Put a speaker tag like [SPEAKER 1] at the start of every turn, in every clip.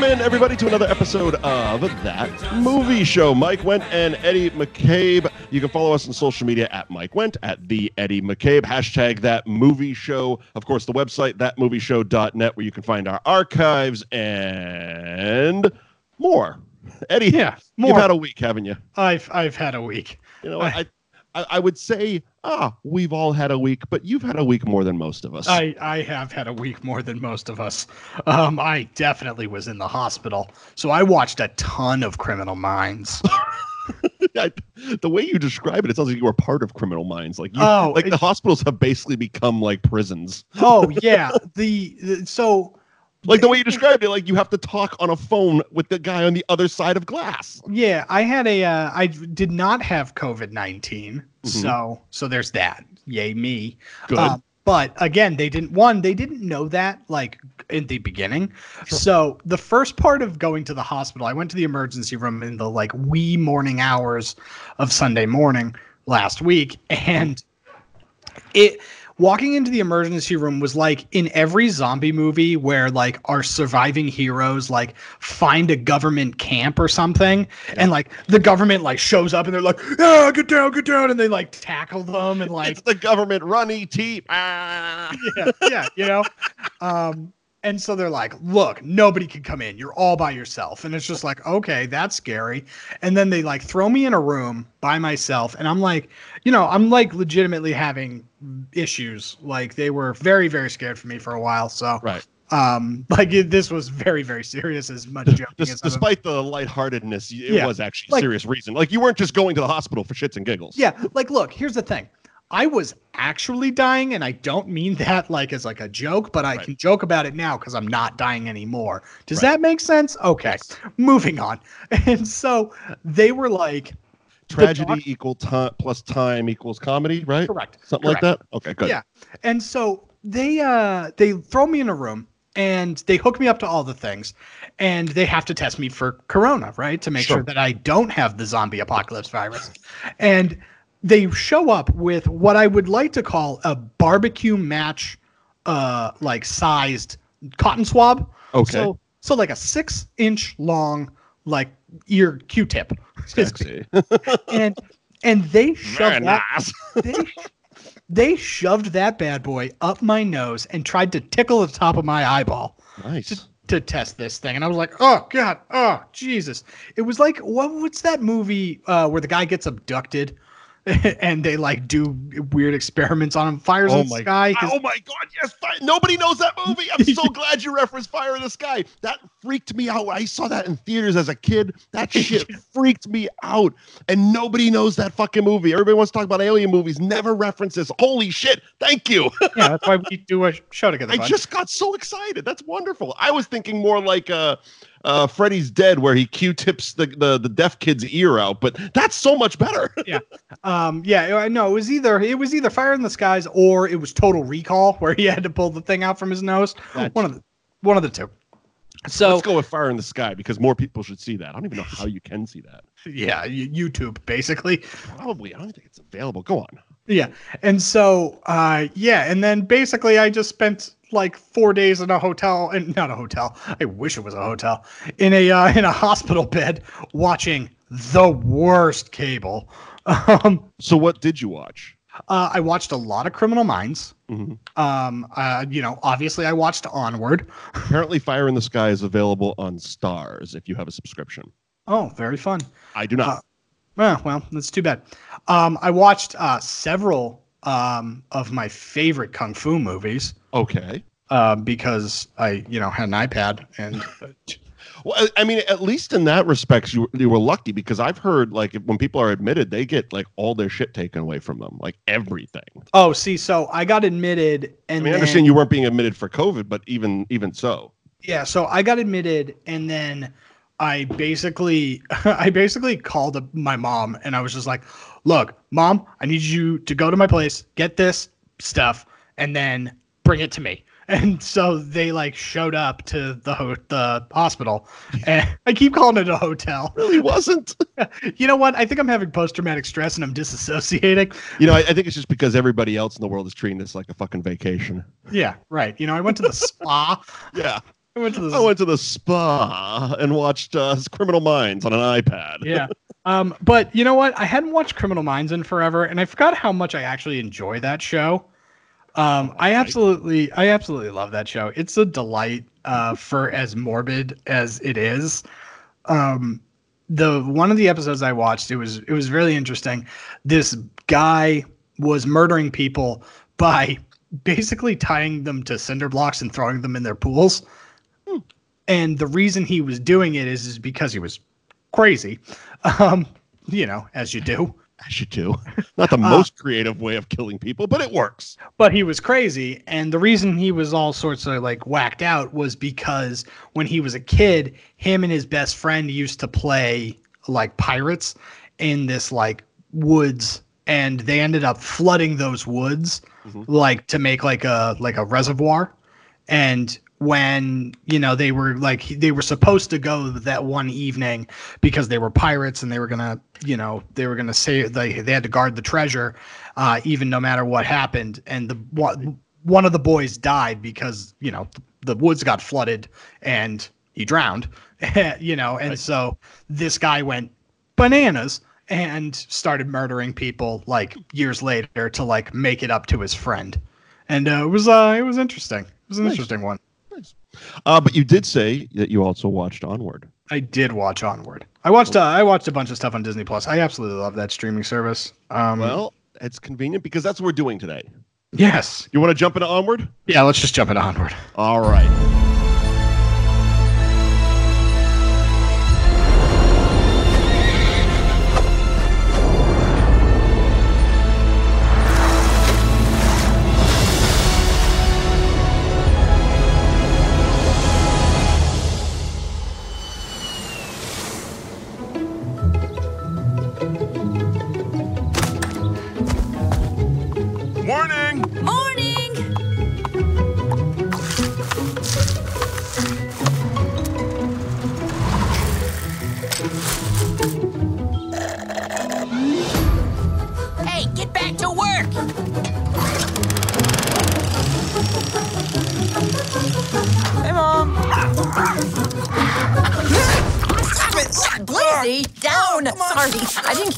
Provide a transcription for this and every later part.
[SPEAKER 1] Welcome in, everybody, to another episode of That Movie Show. Mike Wendt and Eddie McCabe. You can follow us on social media at Mike Wendt, at the Eddie McCabe, hashtag That Movie Show. Of course, the website, thatmovieshow.net, where you can find our archives and more. Eddie,
[SPEAKER 2] Yeah, more.
[SPEAKER 1] you've had a week, haven't you?
[SPEAKER 2] I've I've had a week.
[SPEAKER 1] You know, I, I, I would say, ah, we've all had a week, but you've had a week more than most of us.
[SPEAKER 2] I I have had a week more than most of us. Um, I definitely was in the hospital, so I watched a ton of Criminal Minds.
[SPEAKER 1] I, the way you describe it, it sounds like you were part of Criminal Minds. Like, you,
[SPEAKER 2] Oh,
[SPEAKER 1] like the hospitals have basically become like prisons.
[SPEAKER 2] oh yeah, the, the so
[SPEAKER 1] Like the way you described it, like you have to talk on a phone with the guy on the other side of glass.
[SPEAKER 2] yeah, I had a uh, I did not have COVID 19
[SPEAKER 1] Mhm.
[SPEAKER 2] so so there's that. Yay me.
[SPEAKER 1] Good.
[SPEAKER 2] Um, but again, they didn't one, they didn't know that like in the beginning. So the first part of going to the hospital, I went to the emergency room in the like wee morning hours of Sunday morning last week, and it walking into the emergency room was like in every zombie movie where like our surviving heroes like find a government camp or something and like the government like shows up and they're like ah get down get down and they like tackle them and like
[SPEAKER 1] it's the government run ET. Ah.
[SPEAKER 2] yeah, yeah, you know. Um, and so they're like, "Look, nobody can come in. You're all by yourself." And it's just like, "Okay, that's scary." And then they like throw me in a room by myself, and I'm like, you know, I'm like legitimately having issues. Like they were very, very scared for me for a while. So,
[SPEAKER 1] Right.
[SPEAKER 2] um, like it, this was very, very serious. As much joking
[SPEAKER 1] Des-
[SPEAKER 2] as
[SPEAKER 1] despite the lightheartedness, it
[SPEAKER 2] Yeah.
[SPEAKER 1] was actually
[SPEAKER 2] Like-
[SPEAKER 1] serious reason. Like you weren't just going to the hospital for shits and giggles.
[SPEAKER 2] Yeah, like look, here's the thing. I was actually dying, and I don't mean that like as like a joke, but I
[SPEAKER 1] Right.
[SPEAKER 2] can joke about it now because I'm not dying anymore. Does
[SPEAKER 1] Right.
[SPEAKER 2] that make sense? Okay, moving on. And so they were like,
[SPEAKER 1] Tragedy
[SPEAKER 2] doc-
[SPEAKER 1] equal time plus time equals comedy, right?
[SPEAKER 2] correct,
[SPEAKER 1] Something like that. Okay, good.
[SPEAKER 2] Yeah. And so they uh they throw me in a room and they hook me up to all the things and they have to test me for corona, right? To make
[SPEAKER 1] Sure.
[SPEAKER 2] sure that I don't have the zombie apocalypse virus. and they show up with what I would like to call a barbecue match uh like sized cotton swab.
[SPEAKER 1] Okay.
[SPEAKER 2] So so like a 6 inch long like ear Q-tip.
[SPEAKER 1] Sexy.
[SPEAKER 2] and and they shoved that
[SPEAKER 1] nice.
[SPEAKER 2] they, they shoved that bad boy up my nose and tried to tickle the top of my eyeball
[SPEAKER 1] nice.
[SPEAKER 2] to test this thing. And I was like, oh God, oh Jesus. It was like what what's that movie uh, where the guy gets abducted and they like do weird experiments on him? Fires
[SPEAKER 1] Oh
[SPEAKER 2] in the
[SPEAKER 1] my-
[SPEAKER 2] sky.
[SPEAKER 1] Oh my god, yes! Fi- Nobody knows that movie. I'm so glad you referenced Fire in the Sky. That freaked me out. I saw that in theaters as a kid. That shit freaked me out. And nobody knows that fucking movie. Everybody wants to talk about alien movies, never references. Holy shit! Thank you.
[SPEAKER 2] yeah, that's why we do a show together.
[SPEAKER 1] I just got so excited. That's wonderful. I was thinking more like uh uh Freddy's Dead where he Q-tips the, the the deaf kid's ear out, but that's so much better.
[SPEAKER 2] Yeah, um, yeah, I know it was either it was either Fire in the Skies or it was Total Recall where he had to pull the thing out from his nose. One of the one of the two. So
[SPEAKER 1] Let's go with Fire in the Sky because more people should see that. I don't even know how you can see that.
[SPEAKER 2] yeah, YouTube basically.
[SPEAKER 1] Probably. I don't think it's available. Go on.
[SPEAKER 2] Yeah, and so uh, yeah, and then basically I just spent like four days in a hotel, and not a hotel. I wish it was a hotel in a uh, in a hospital bed watching the worst cable. Um,
[SPEAKER 1] So what did you watch?
[SPEAKER 2] uh, I watched a lot of Criminal Minds.
[SPEAKER 1] Mhm.
[SPEAKER 2] Um, uh, you know, obviously I watched Onward.
[SPEAKER 1] Apparently, Fire in the Sky is available on Starz if you have a subscription.
[SPEAKER 2] Oh, very fun.
[SPEAKER 1] I do not.
[SPEAKER 2] Well, well, that's too bad. Um, I watched uh, several um, of my favorite kung fu movies
[SPEAKER 1] okay.
[SPEAKER 2] Uh, because I, you know, had an iPad and
[SPEAKER 1] Well, I- I mean, at least in that respect, you you were lucky because I've heard like when people are admitted, they get like all their shit taken away from them, like everything.
[SPEAKER 2] oh, see, so I got admitted,
[SPEAKER 1] I
[SPEAKER 2] and
[SPEAKER 1] mean, I understand you weren't being admitted for COVID, but even even so,
[SPEAKER 2] yeah, so I got admitted, and then I basically, I basically called up my mom, and I was just like, "Look, mom, I need you to go to my place, get this stuff, and then bring it to me." And so they like showed up to the ho- the hospital, and I keep calling it a hotel.
[SPEAKER 1] really wasn't.
[SPEAKER 2] You know what? I think I'm having post traumatic stress, and I'm disassociating.
[SPEAKER 1] you know, I, I think it's just because everybody else in the world is treating this like a fucking vacation.
[SPEAKER 2] Yeah, right. You know, I went to the spa.
[SPEAKER 1] Yeah.
[SPEAKER 2] I went to the
[SPEAKER 1] I went to the spa and watched uh, Criminal Minds on an iPad.
[SPEAKER 2] yeah. Um, but you know what? I hadn't watched Criminal Minds in forever, and I forgot how much I actually enjoy that show. Um, I absolutely, I absolutely love that show. It's a delight uh, for as morbid as it is. Um, the one of the episodes I watched, it was it was really interesting. This guy was murdering people by basically tying them to cinder blocks and throwing them in their pools. And the reason he was doing it is, is because he was crazy. Um, you know, as you do.
[SPEAKER 1] As you do. Not the most creative way of killing people, but it works.
[SPEAKER 2] But he was crazy. And the reason he was all sorts of like whacked out was because when he was a kid, him and his best friend used to play like pirates in this like woods and they ended up flooding those woods
[SPEAKER 1] Mhm.
[SPEAKER 2] like to make like a like a reservoir and when you know they were like they were supposed to go that one evening because they were pirates and they were gonna you know they were gonna say they they had to guard the treasure uh, even no matter what happened and the one one of the boys died because you know the woods got flooded and he drowned you know and
[SPEAKER 1] Right.
[SPEAKER 2] so this guy went bananas and started murdering people like years later to like make it up to his friend and uh, it was uh it was interesting it was an
[SPEAKER 1] Nice.
[SPEAKER 2] interesting one
[SPEAKER 1] Uh, but you did say that you also watched Onward.
[SPEAKER 2] I did watch Onward. I watched uh, I watched a bunch of stuff on Disney Plus. I absolutely love that streaming service. Um,
[SPEAKER 1] Well, it's convenient because that's what we're doing today.
[SPEAKER 2] yes,
[SPEAKER 1] You want to jump into Onward?
[SPEAKER 2] yeah. Let's just jump into Onward.
[SPEAKER 1] All right.
[SPEAKER 3] Morning!
[SPEAKER 4] Morning!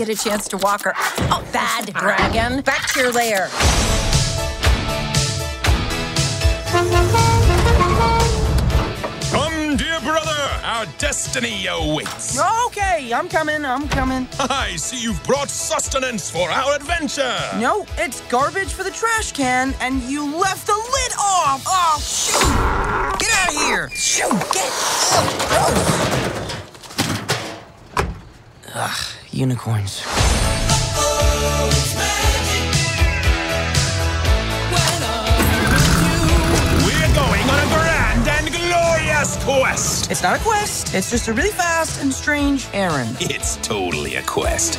[SPEAKER 4] Get a chance to walk her. Oh, bad dragon! Back to your lair.
[SPEAKER 3] Come, dear brother! Our destiny awaits.
[SPEAKER 5] Okay, I'm coming, I'm coming.
[SPEAKER 3] I see you've brought sustenance for our adventure.
[SPEAKER 5] No, it's garbage for the trash can, and you left the lid off! Oh, shoot! Get out of here!
[SPEAKER 4] Shoot, get up!
[SPEAKER 5] Ugh, unicorns.
[SPEAKER 3] We're going on a grand and glorious quest.
[SPEAKER 5] It's not a quest, it's just a really fast and strange errand.
[SPEAKER 3] It's totally a quest.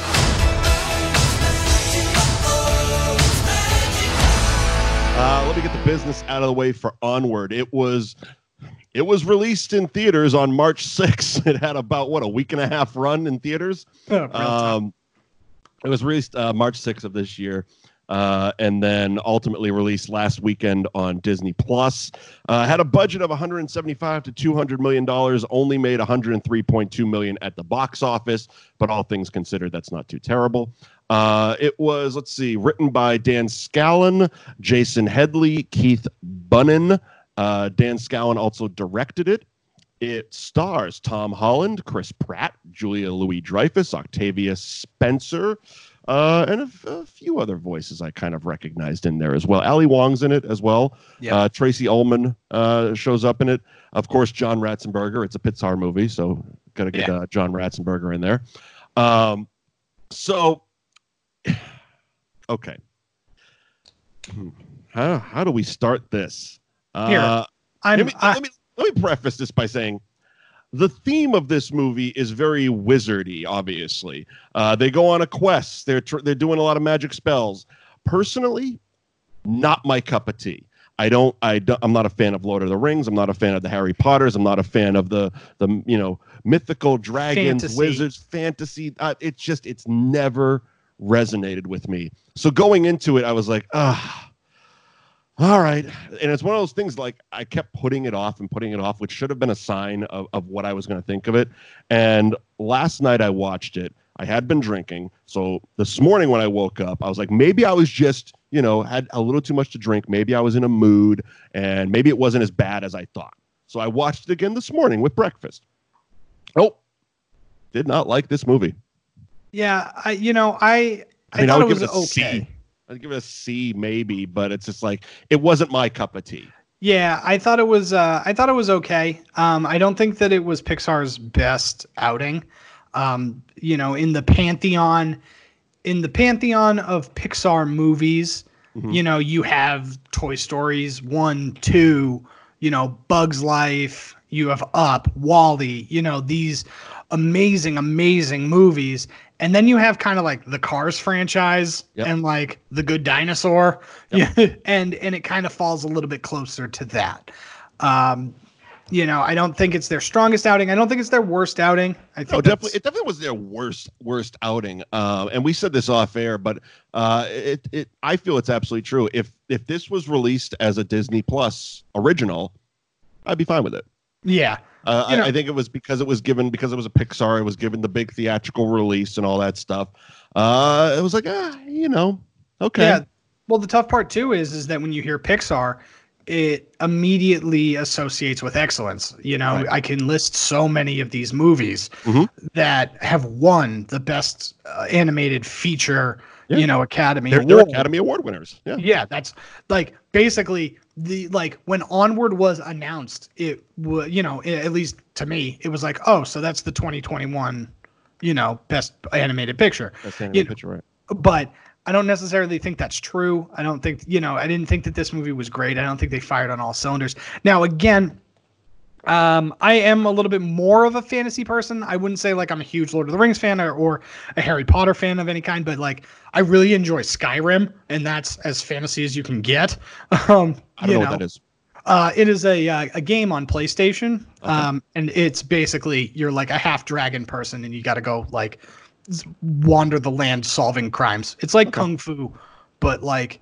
[SPEAKER 1] Uh, let me get the business out of the way for Onward. It was it was released in theaters on March 6th. It had about what a week and a half run in theaters. Um, it was released uh, March 6th of this year, uh, and then ultimately released last weekend on Disney Plus. Uh, had a budget of 175 to 200 million dollars. Only made 103.2 million at the box office, but all things considered, that's not too terrible. Uh, it was let's see, written by Dan Scanlon, Jason Headley, Keith Bunin. Uh, Dan Scanlon also directed it. It stars Tom Holland, Chris Pratt, Julia Louis Dreyfus, Octavia Spencer, uh, and a few other voices I kind of recognized in there as well. Ali Wong's in it as well.
[SPEAKER 2] Yeah.
[SPEAKER 1] Uh, Tracey Ullman uh, shows up in it. Of course, John Ratzenberger. It's a Pixar movie, so got to get
[SPEAKER 2] Yeah.
[SPEAKER 1] uh, John Ratzenberger in there. Um, so, okay. Hmm. How, how do we start this?
[SPEAKER 2] Here,
[SPEAKER 1] Uh,
[SPEAKER 2] I'm,
[SPEAKER 1] let me,
[SPEAKER 2] I,
[SPEAKER 1] let me let me preface this by saying the theme of this movie is very wizardy. Obviously, uh, they go on a quest. They're tr- they're doing a lot of magic spells. Personally, not my cup of tea. I don't. I don't, I'm not a fan of Lord of the Rings. I'm not a fan of the Harry Potters. I'm not a fan of the the you know mythical dragons,
[SPEAKER 2] Fantasy.
[SPEAKER 1] wizards, fantasy. Uh, it's just it's never resonated with me. So going into it, I was like, ah. All right. And it's one of those things like I kept putting it off and putting it off, which should have been a sign of, of what I was going to think of it. And last night I watched it. I had been drinking. So this morning when I woke up, I was like, maybe I was just, you know, had a little too much to drink. Maybe I was in a mood and maybe it wasn't as bad as I thought. So I watched it again this morning with breakfast. Oh, did not like this movie.
[SPEAKER 2] Yeah, I you know I
[SPEAKER 1] I mean, I,
[SPEAKER 2] thought
[SPEAKER 1] would
[SPEAKER 2] it
[SPEAKER 1] give
[SPEAKER 2] was
[SPEAKER 1] it a
[SPEAKER 2] okay.
[SPEAKER 1] C. I'd give it a C maybe, but it's just like it wasn't my cup of tea.
[SPEAKER 2] Yeah, I thought it was. Uh, I thought it was okay. Um, I don't think that it was Pixar's best outing. Um, you know, in the pantheon, in the pantheon of Pixar movies, you know, you have Toy Stories one, two. You know, Bugs Life. You have Up, WALL-E. You know these amazing, amazing movies, and then you have kind of like the Cars franchise
[SPEAKER 1] Yep.
[SPEAKER 2] and like the Good Dinosaur.
[SPEAKER 1] Yep.
[SPEAKER 2] And and it kind of falls a little bit closer to that. Um, you know, I don't think it's their strongest outing. I don't think it's their worst outing. I think
[SPEAKER 1] No, definitely, it definitely was their worst worst outing. Um, and we said this off air, but uh, it it I feel it's absolutely true. If if this was released as a Disney Plus original, I'd be fine with it.
[SPEAKER 2] Yeah,
[SPEAKER 1] Uh,
[SPEAKER 2] You know-
[SPEAKER 1] I, I think it was because it was given because it was a Pixar. It was given the big theatrical release and all that stuff. Uh, it was like ah, you know, okay.
[SPEAKER 2] yeah. Well, the tough part too is is that when you hear Pixar, it immediately associates with excellence. You know,
[SPEAKER 1] Right.
[SPEAKER 2] I can list so many of these movies
[SPEAKER 1] Mhm.
[SPEAKER 2] that have won the best uh, animated feature.
[SPEAKER 1] Yeah.
[SPEAKER 2] You know, Academy
[SPEAKER 1] They're, they're. Academy Award winners. Yeah.
[SPEAKER 2] Yeah, that's like basically the like when Onward was announced, it was you know a- at least to me it was like oh so that's the 2021 you know best animated picture. You
[SPEAKER 1] animated picture, right?
[SPEAKER 2] but I don't necessarily think that's true. I don't think you know I didn't think that this movie was great. I don't think they fired on all cylinders. Now again. Um, I am a little bit more of a fantasy person. I wouldn't say like I'm a huge Lord of the Rings fan or, or a Harry Potter fan of any kind, but like I really enjoy Skyrim, and that's as fantasy as you can get. Um,
[SPEAKER 1] I don't
[SPEAKER 2] you
[SPEAKER 1] know, what that is.
[SPEAKER 2] uh, it is a uh, a game on PlayStation, um, and it's basically you're like a half dragon person, and you got to go like wander the land solving crimes. It's like kung fu, but like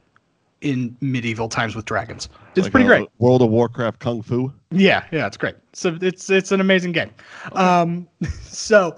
[SPEAKER 2] in medieval times with dragons. It's
[SPEAKER 1] Like,
[SPEAKER 2] pretty great.
[SPEAKER 1] World of Warcraft Kung Fu.
[SPEAKER 2] Yeah, yeah, it's great. So it's it's an amazing game. Um, so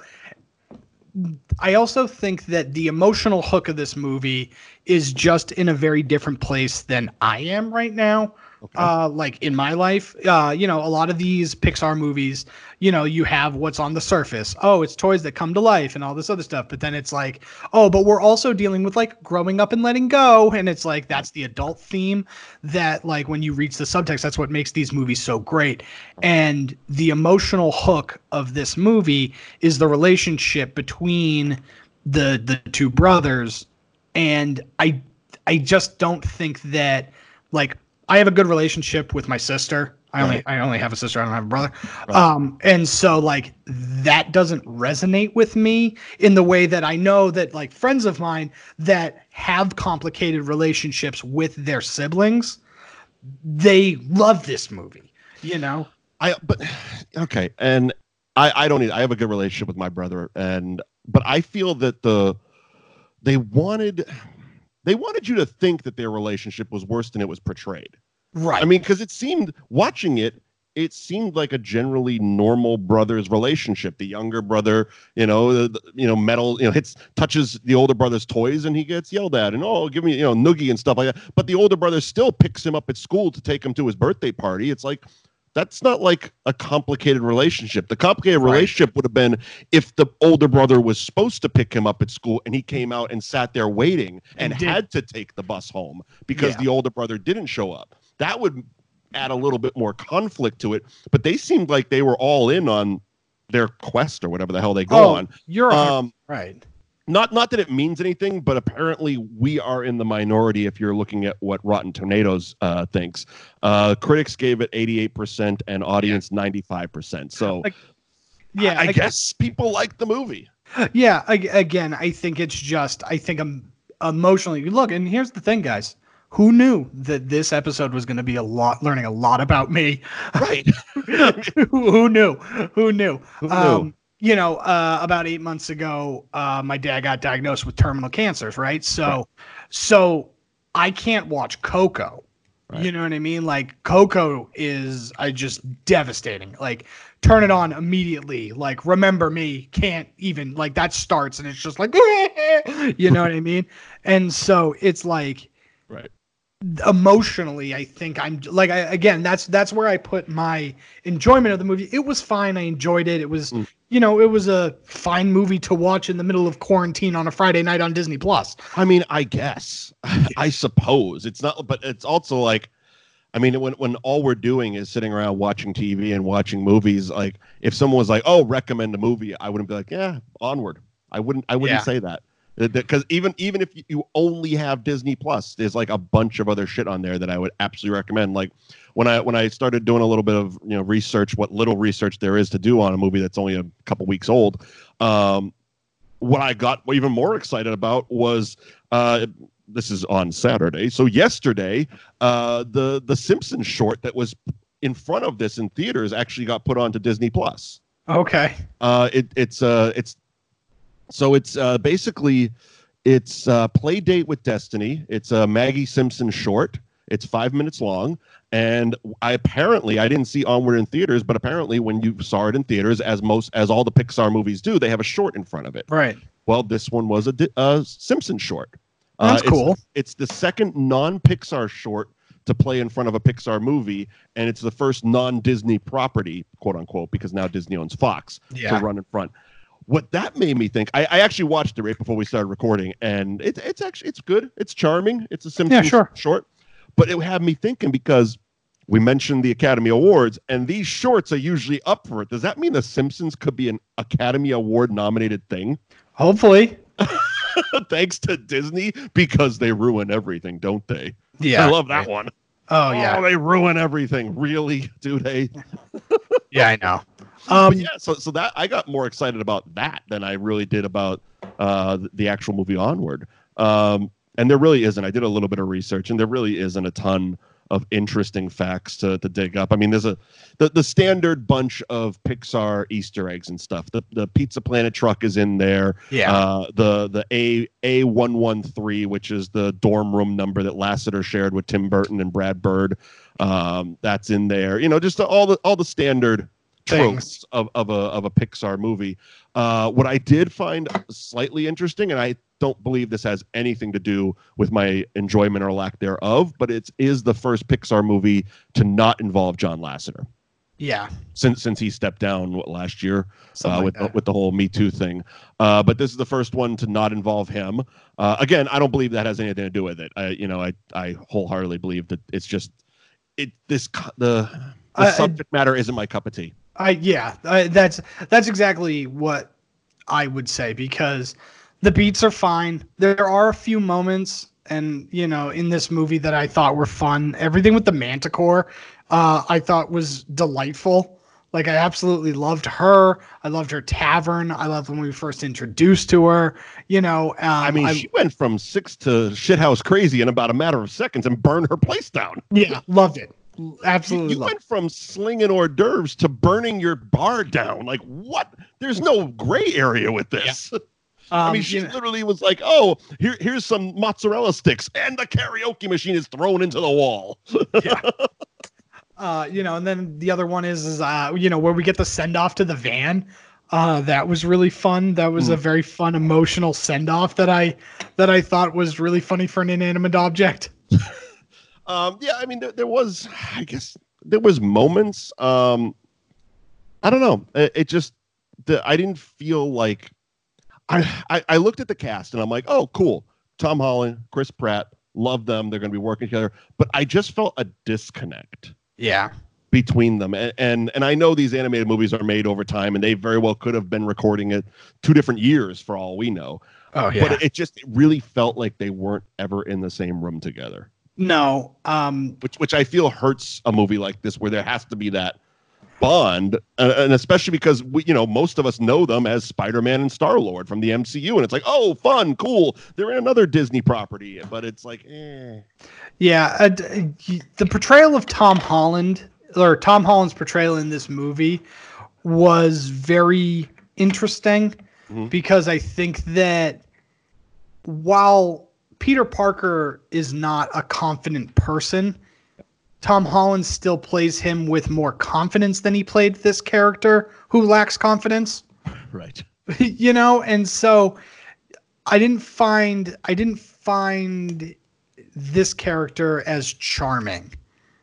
[SPEAKER 2] I also think that the emotional hook of this movie is just in a very different place than I am right now. Uh, like in my life, uh, you know, a lot of these Pixar movies, you know, you have what's on the surface. Oh, it's toys that come to life and all this other stuff. But then it's like, oh, but we're also dealing with like growing up and letting go. And it's like, that's the adult theme that, like, when you reach the subtext, that's what makes these movies so great. And the emotional hook of this movie is the relationship between the the two brothers and i i just don't think that like i have a good relationship with my sister i only
[SPEAKER 1] Right.
[SPEAKER 2] i only have a sister i don't have a brother um and so like that doesn't resonate with me in the way that i know that like friends of mine that have complicated relationships with their siblings they love this movie you know
[SPEAKER 1] I but okay, and I I don't need. I have a good relationship with my brother, and but I feel that the they wanted they wanted you to think that their relationship was worse than it was portrayed.
[SPEAKER 2] Right
[SPEAKER 1] I mean, because it seemed watching it, it seemed like a generally normal brothers relationship. The younger brother, you know, the, you know, metal, you know, hits touches the older brother's toys and he gets yelled at and oh, give me, you know, noogie and stuff like that. But the older brother still picks him up at school to take him to his birthday party. It's like that's not like a complicated relationship. The complicated
[SPEAKER 2] Right.
[SPEAKER 1] relationship would have been if the older brother was supposed to pick him up at school and he came out and sat there waiting and,
[SPEAKER 2] And
[SPEAKER 1] had to take the bus home because
[SPEAKER 2] Yeah.
[SPEAKER 1] the older brother didn't show up. That would add a little bit more conflict to it. But they seemed like they were all in on their quest or whatever the hell they go on.
[SPEAKER 2] Oh, you're
[SPEAKER 1] Um,
[SPEAKER 2] right
[SPEAKER 1] not not that it means anything, but apparently we are in the minority if you're looking at what Rotten Tomatoes uh, thinks. Uh, critics gave it 88% and audience 95%. So
[SPEAKER 2] Like, yeah
[SPEAKER 1] I, I
[SPEAKER 2] I-
[SPEAKER 1] guess people like the movie.
[SPEAKER 2] Yeah, ag- again, I think it's just I think I'm emotionally look, and here's the thing, guys. Who knew that this episode was going to be a lot learning a lot about me?
[SPEAKER 1] Right.
[SPEAKER 2] who, who knew? Who knew?
[SPEAKER 1] Who knew?
[SPEAKER 2] Um, you know, uh, about eight months ago, uh, my dad got diagnosed with terminal cancers. Right, so, so I can't watch Coco You know what I mean? Like Coco is I just devastating. Like turn it on immediately. Like remember me can't even like that starts and it's just like you know what I mean? And so it's like
[SPEAKER 1] Right.
[SPEAKER 2] Emotionally I think I'm like I again that's that's where I put my enjoyment of the movie. It was fine. I enjoyed it. It was
[SPEAKER 1] Mm.
[SPEAKER 2] you know, it was a fine movie to watch in the middle of quarantine on a Friday night on Disney Plus.
[SPEAKER 1] I mean, I guess, I suppose it's not, but it's also like, I mean, when when all we're doing is sitting around watching TV and watching movies, like if someone was like, "Oh, recommend a movie," I wouldn't be like, "Yeah, onward." I wouldn't. I wouldn't
[SPEAKER 2] Yeah.
[SPEAKER 1] say that because even even if you only have Disney Plus, there's like a bunch of other shit on there that I would absolutely recommend. Like when I when I started doing a little bit of you know research, what little research there is to do on a movie that's only a couple weeks old. Um, what I got even more excited about was uh, this is on Saturday. So yesterday, uh, the the Simpsons short that was in front of this in theaters actually got put onto Disney Plus.
[SPEAKER 2] Okay.
[SPEAKER 1] Uh, it, it's uh, it's so it's uh, basically it's uh, play date with Destiny. It's a Maggie Simpson short. It's five minutes long, and I apparently I didn't see Onward in theaters, but apparently when you saw it in theaters, as most as all the Pixar movies do, they have a short in front of it.
[SPEAKER 2] Right.
[SPEAKER 1] Well, this one was a, a Simpson short.
[SPEAKER 2] That's
[SPEAKER 1] it's-
[SPEAKER 2] cool.
[SPEAKER 1] It's the second non-Pixar short to play in front of a Pixar movie, and it's the first non-Disney property, quote unquote, because now Disney owns Fox
[SPEAKER 2] Yeah.
[SPEAKER 1] to run in front. What that made me think, I, I actually watched it right before we started recording, and it, it's actually it's good. It's charming. It's a Simpsons
[SPEAKER 2] sure.
[SPEAKER 1] short, but it had me thinking because we mentioned the Academy Awards, and these shorts are usually up for it. Does that mean The Simpsons could be an Academy Award nominated thing?
[SPEAKER 2] Hopefully.
[SPEAKER 1] thanks to Disney because they ruin everything, don't they?
[SPEAKER 2] Yeah.
[SPEAKER 1] I love that one.
[SPEAKER 2] Oh yeah.
[SPEAKER 1] Oh, they ruin everything. Really, do they?
[SPEAKER 2] Yeah, I know. Um
[SPEAKER 1] yeah, so so that I got more excited about that than I really did about uh, the- actual movie Onward. Um, and there really isn't. I did a little bit of research, and there really isn't a ton of interesting facts to, to dig up. I mean, there's a the, the standard bunch of Pixar Easter eggs and stuff. The the Pizza Planet truck is in there.
[SPEAKER 2] Yeah.
[SPEAKER 1] Uh, the the A A one one three, which is the dorm room number that Lasseter shared with Tim Burton and Brad Bird. Um, that's in there. You know, just all the all the standard. Tropes of, of a of a Pixar movie. Uh, what I did find slightly interesting, and I don't believe this has anything to do with my enjoyment or lack thereof, but it is the first Pixar movie to not involve John Lasseter
[SPEAKER 2] yeah.
[SPEAKER 1] since since he stepped down what, last year uh,
[SPEAKER 2] like
[SPEAKER 1] with the, with the whole Me Too thing. Uh, but this is the first one to not involve him. Uh, again, I don't believe that has anything to do with it. I you know I I wholeheartedly believe that it's just it this the the
[SPEAKER 2] I- I-
[SPEAKER 1] subject matter isn't my cup of tea.
[SPEAKER 2] I yeah, I, that's that's exactly what I would say because the beats are fine. There are a few moments and you know in this movie that I thought were fun. Everything with the Manticore, uh, I thought was delightful. Like I absolutely loved her. I loved her tavern. I loved when we first introduced to her. You know, um,
[SPEAKER 1] I mean, she went from six to shithouse crazy in about a matter of seconds and burned her place down.
[SPEAKER 2] yeah, loved it.
[SPEAKER 1] You,
[SPEAKER 2] Absolutely
[SPEAKER 1] you
[SPEAKER 2] loved.
[SPEAKER 1] went from slinging hors d'oeuvres to burning your bar down. Like what? There's no gray area with this. I
[SPEAKER 2] Um,
[SPEAKER 1] mean, she
[SPEAKER 2] you know-
[SPEAKER 1] literally was like, "Oh, here, here's some mozzarella sticks, and the karaoke machine is thrown into the wall."
[SPEAKER 2] uh, you know, and then the other one is, is uh, you know, where we get the send off to the van. Uh, that was really fun. That was a very fun, emotional send off that I that I thought was really funny for an inanimate object.
[SPEAKER 1] Um, yeah, I mean, there, there was, I guess, there was moments. Um, I don't know. It, it just, the, I didn't feel like, I, I, I looked at the cast and I'm like, oh, cool. Tom Holland, Chris Pratt, love them. They're going to be working together. But I just felt a disconnect
[SPEAKER 2] Yeah.
[SPEAKER 1] between them. And, and and I know these animated movies are made over time, and they very well could have been recording it two different years for all we know.
[SPEAKER 2] Oh yeah.
[SPEAKER 1] But it, just it really felt like they weren't ever in the same room together
[SPEAKER 2] no. Um.
[SPEAKER 1] which which I feel hurts a movie like this where there has to be that bond and, and especially because we you know most of us know them as Spider-Man and Star-Lord from the MCU and it's like oh fun cool they're in another Disney property but it's like eh.
[SPEAKER 2] Yeah. Uh, the portrayal of Tom Holland or Tom Holland's portrayal in this movie was very interesting
[SPEAKER 1] Mhm.
[SPEAKER 2] because I think that while Peter Parker is not a confident person, Tom Holland still plays him with more confidence than he played this character who lacks confidence.
[SPEAKER 1] Right.
[SPEAKER 2] you know, and so I didn't find I didn't find this character as charming.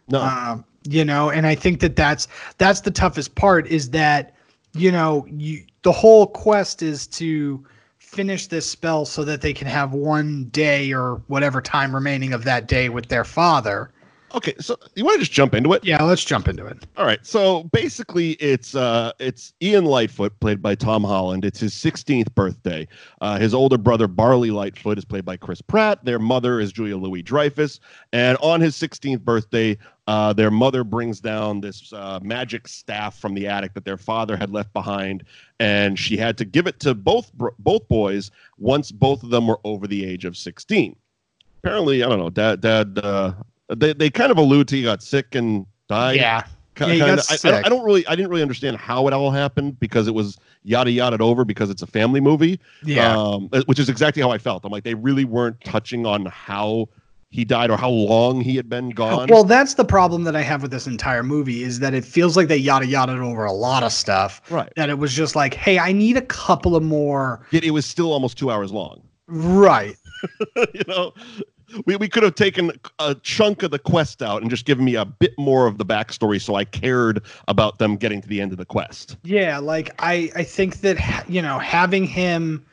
[SPEAKER 1] No.
[SPEAKER 2] Um, you know, and I think that that's that's the toughest part is that you know you the whole quest is to finish this spell so that they can have one day or whatever time remaining of that day with their father.
[SPEAKER 1] Okay, so you want to just jump into it?
[SPEAKER 2] Yeah, let's jump into it.
[SPEAKER 1] All right. So basically, it's uh, it's Ian Lightfoot, played by Tom Holland. It's his 16th birthday. Uh, his older brother Barley Lightfoot is played by Chris Pratt. Their mother is Julia Louis Dreyfus. And on his 16th birthday, uh, their mother brings down this uh, magic staff from the attic that their father had left behind, and she had to give it to both both boys once both of them were over the age of 16. Apparently, I don't know. Dad, dad, uh, they they kind of allude to he got sick and died.
[SPEAKER 2] yeah.
[SPEAKER 1] Ki-
[SPEAKER 2] Yeah, he
[SPEAKER 1] kinda.
[SPEAKER 2] got
[SPEAKER 1] I- I,
[SPEAKER 2] sick.
[SPEAKER 1] don't, I don't really, I didn't really understand how it all happened because it was yada yada over because it's a family movie.
[SPEAKER 2] Yeah.
[SPEAKER 1] Um, which is exactly how I felt. I'm like, they really weren't touching on how he died or how long he had been gone.
[SPEAKER 2] Well, that's the problem that I have with this entire movie is that it feels like they yada yada over a lot of stuff.
[SPEAKER 1] right.
[SPEAKER 2] That it was just like, hey, I need a couple of more.
[SPEAKER 1] Yet it was still almost two hours long.
[SPEAKER 2] Right.
[SPEAKER 1] you know, we, we could have taken a chunk of the quest out and just given me a bit more of the backstory so I cared about them getting to the end of the quest.
[SPEAKER 2] Yeah, like I I think that you know having him,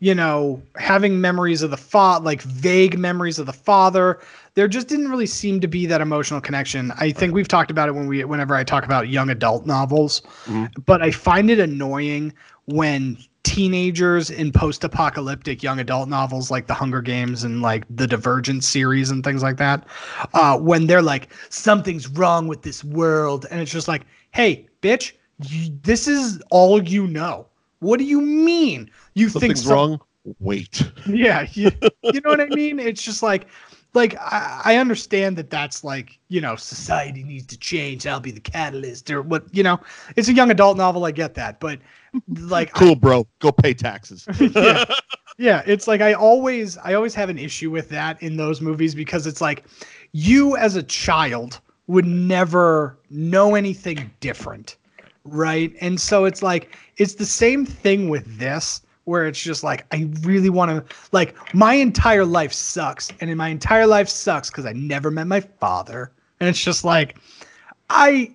[SPEAKER 2] you know having memories of the father, like vague memories of the father, there just didn't really seem to be that emotional connection. I think we've talked about it when we whenever I talk about young adult novels,
[SPEAKER 1] Mhm.
[SPEAKER 2] but I find it annoying when teenagers in post-apocalyptic young adult novels like the hunger games and like the divergent series and things like that uh, when they're like something's wrong with this world and it's just like hey bitch you, this is all you know what do you mean you think
[SPEAKER 1] Something's
[SPEAKER 2] some-
[SPEAKER 1] wrong. Wait.
[SPEAKER 2] yeah you, you know what i mean it's just like like I, I understand that that's like you know society needs to change i'll be the catalyst or what you know it's a young adult novel i get that but like I-
[SPEAKER 1] Cool, bro. Go pay taxes.
[SPEAKER 2] yeah. yeah it's like i always i always have an issue with that in those movies because it's like you as a child would never know anything different right and so it's like it's the same thing with this where it's just like i really want to like my entire life sucks and in my entire life sucks because i never met my father and it's just like i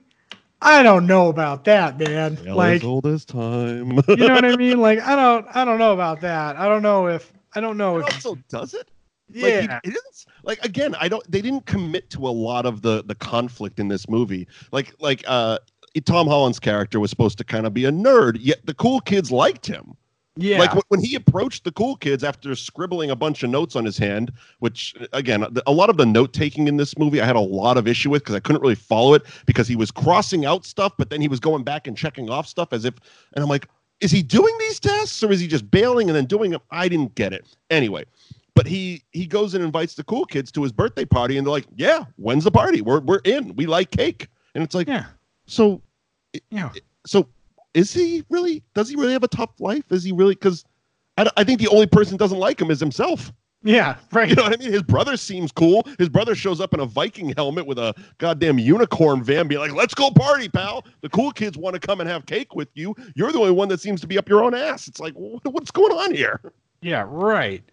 [SPEAKER 2] i don't know about that man like
[SPEAKER 1] as old as time.
[SPEAKER 2] you know what I mean? Like I don't I don't know about that. I don't know if I don't know
[SPEAKER 1] It
[SPEAKER 2] if
[SPEAKER 1] also does it.
[SPEAKER 2] Yeah.
[SPEAKER 1] he- it isn't like again. I don't. They didn't commit to a lot of the the conflict in this movie. Like like uh, Tom Holland's character was supposed to kind of be a nerd, yet the cool kids liked him.
[SPEAKER 2] Yeah.
[SPEAKER 1] Like when he approached the cool kids after scribbling a bunch of notes on his hand, which again, a lot of the note taking in this movie I had a lot of issue with because I couldn't really follow it because he was crossing out stuff, but then he was going back and checking off stuff as if, and I'm like, is he doing these tests or is he just bailing and then doing them? I didn't get it. Anyway, but he he goes and invites the cool kids to his birthday party, and they're like, yeah, when's the party? We're we're in. We like cake, and it's like,
[SPEAKER 2] yeah.
[SPEAKER 1] so
[SPEAKER 2] Yeah.
[SPEAKER 1] so is he really does he really have a tough life is he really because I, I think the only person who doesn't like him is himself
[SPEAKER 2] Yeah. Right.
[SPEAKER 1] you know what i mean his brother seems cool his brother shows up in a viking helmet with a goddamn unicorn van being like let's go party pal the cool kids want to come and have cake with you you're the only one that seems to be up your own ass it's like what's going on here
[SPEAKER 2] Yeah. Right.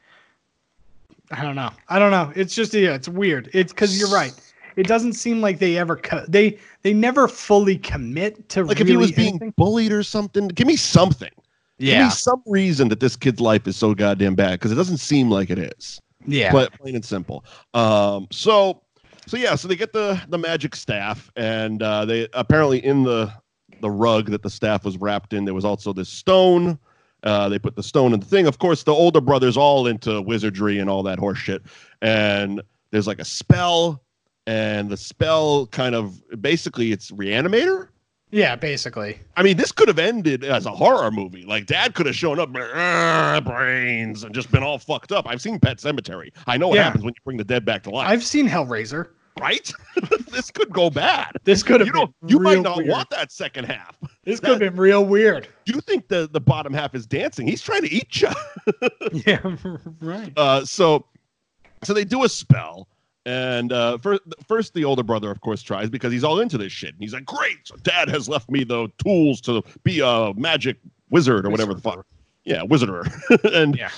[SPEAKER 2] I don't know. I don't know. It's just yeah. It's weird. It's because you're right. It doesn't seem like they ever co- they they never fully commit to
[SPEAKER 1] like
[SPEAKER 2] really
[SPEAKER 1] if he was being
[SPEAKER 2] anything.
[SPEAKER 1] bullied or something give me something Yeah. give me some reason that this kid's life is so goddamn bad because it doesn't seem like it is
[SPEAKER 2] Yeah.
[SPEAKER 1] But plain and simple. Um, so, so yeah, so they get the the magic staff, and uh, they apparently in the the rug that the staff was wrapped in, there was also this stone. Uh, they put the stone in the thing. Of course, the older brother's all into wizardry and all that horse shit. And there's like a spell, and the spell kind of basically it's reanimator.
[SPEAKER 2] yeah. Basically.
[SPEAKER 1] I mean, this could have ended as a horror movie. Like, Dad could have shown up, "Ah, brains, and just been all fucked up. I've seen Pet Sematary. I know what
[SPEAKER 2] Yeah.
[SPEAKER 1] happens when you bring the dead back to life.
[SPEAKER 2] I've seen Hellraiser.
[SPEAKER 1] right? this could go bad.
[SPEAKER 2] This could have
[SPEAKER 1] You
[SPEAKER 2] been.
[SPEAKER 1] don't. You might not
[SPEAKER 2] weird.
[SPEAKER 1] want that second half.
[SPEAKER 2] This could have been real weird.
[SPEAKER 1] You think the the bottom half is dancing? He's trying to eat you.
[SPEAKER 2] Yeah. Right.
[SPEAKER 1] Uh, so, so they do a spell, And uh, first, first, the older brother, of course, tries because he's all into this shit. And he's like, "Great, so Dad has left me the tools to be a magic wizard or whatever the fuck." Yeah, wizarder. and
[SPEAKER 2] Yeah.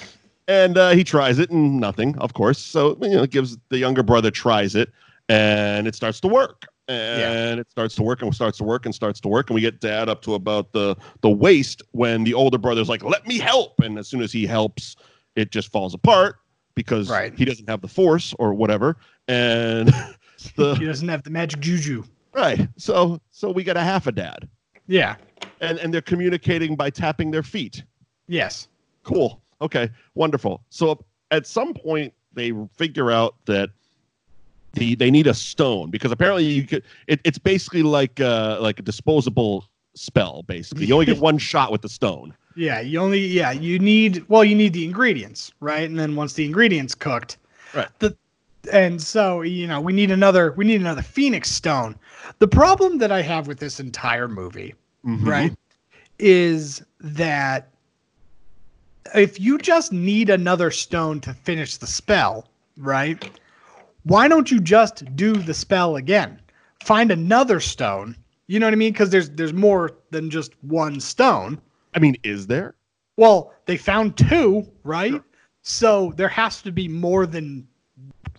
[SPEAKER 1] and uh, he tries it and nothing, of course. So you know, gives the younger brother tries it and it starts to work. And it starts to work and starts to work and starts to work. And we get dad up to about the the waist when the older brother's like, let me help. And as soon as he helps, it just falls apart because
[SPEAKER 2] Right.
[SPEAKER 1] he doesn't have the force or whatever. And
[SPEAKER 2] He doesn't have the magic juju.
[SPEAKER 1] right. So so we got a half a dad.
[SPEAKER 2] Yeah.
[SPEAKER 1] And and they're communicating by tapping their feet.
[SPEAKER 2] Yes.
[SPEAKER 1] Cool. Okay. Wonderful. So at some point they figure out that the they need a stone because apparently you could it, it's basically like uh like a disposable spell basically. You only get one shot with the stone.
[SPEAKER 2] Yeah. You only yeah, you need well, you need the ingredients, right? And then once the ingredients cooked,
[SPEAKER 1] Right.
[SPEAKER 2] the and so you know, we need another we need another phoenix stone. The problem that I have with this entire movie,
[SPEAKER 1] Mhm.
[SPEAKER 2] right, is that if you just need another stone to finish the spell, right? Why don't you just do the spell again? Find another stone. You know what I mean? Because there's there's more than just one stone.
[SPEAKER 1] I mean, is there?
[SPEAKER 2] Well, they found two, right? So there has to be more than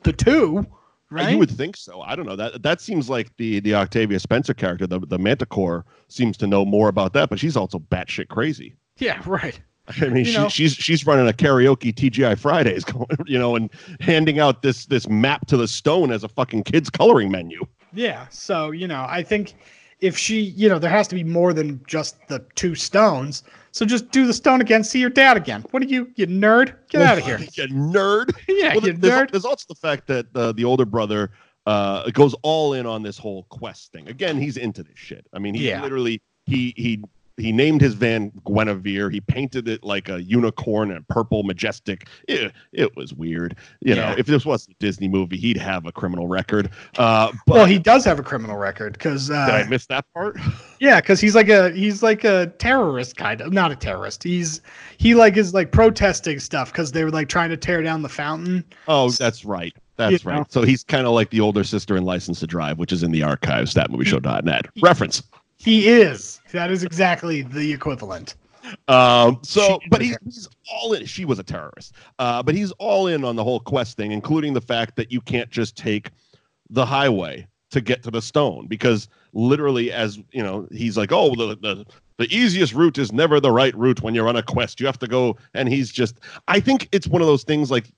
[SPEAKER 2] the two, right?
[SPEAKER 1] You would think so. I don't know. That that seems like the the Octavia Spencer character, the the Manticore, seems to know more about that, but she's also batshit crazy.
[SPEAKER 2] yeah, right.
[SPEAKER 1] I mean, she, she's she's running a karaoke TGI Fridays, going, you know, and handing out this this map to the stone as a fucking kids coloring menu.
[SPEAKER 2] Yeah. So, you know, I think if she, you know, there has to be more than just the two stones. So just do the stone again, see your dad again. What are you, you nerd? Get out of here.
[SPEAKER 1] you nerd.
[SPEAKER 2] Yeah,
[SPEAKER 1] Well,
[SPEAKER 2] you
[SPEAKER 1] there's,
[SPEAKER 2] nerd.
[SPEAKER 1] there's also the fact that uh, the older brother uh, goes all in on this whole quest thing. Again, he's into this shit. I mean, he
[SPEAKER 2] Yeah.
[SPEAKER 1] literally he he he named his van Guinevere. He painted it like a unicorn and purple, majestic. It, it was weird. You
[SPEAKER 2] Yeah.
[SPEAKER 1] know, if this was a Disney movie, he'd have a criminal record. Uh, but
[SPEAKER 2] Well, he does have a criminal record because,
[SPEAKER 1] did I
[SPEAKER 2] uh,
[SPEAKER 1] miss that part?
[SPEAKER 2] yeah, because he's like a he's like a terrorist kind of, not a terrorist. He's he like is like protesting stuff because they were like trying to tear down the fountain.
[SPEAKER 1] Oh, that's right. That's
[SPEAKER 2] You
[SPEAKER 1] right.
[SPEAKER 2] know.
[SPEAKER 1] So he's kind of like the older sister in License to Drive, which is in the archives, that movie thatmovieshow.net. Reference.
[SPEAKER 2] He is. That is exactly the equivalent.
[SPEAKER 1] Um, so, but he's, he's all in. She was a terrorist, uh, but he's all in on the whole quest thing, including the fact that you can't just take the highway to get to the stone because literally, as you know, he's like, oh, the the the easiest route is never the right route when you're on a quest. You have to go, and he's just. I think it's one of those things like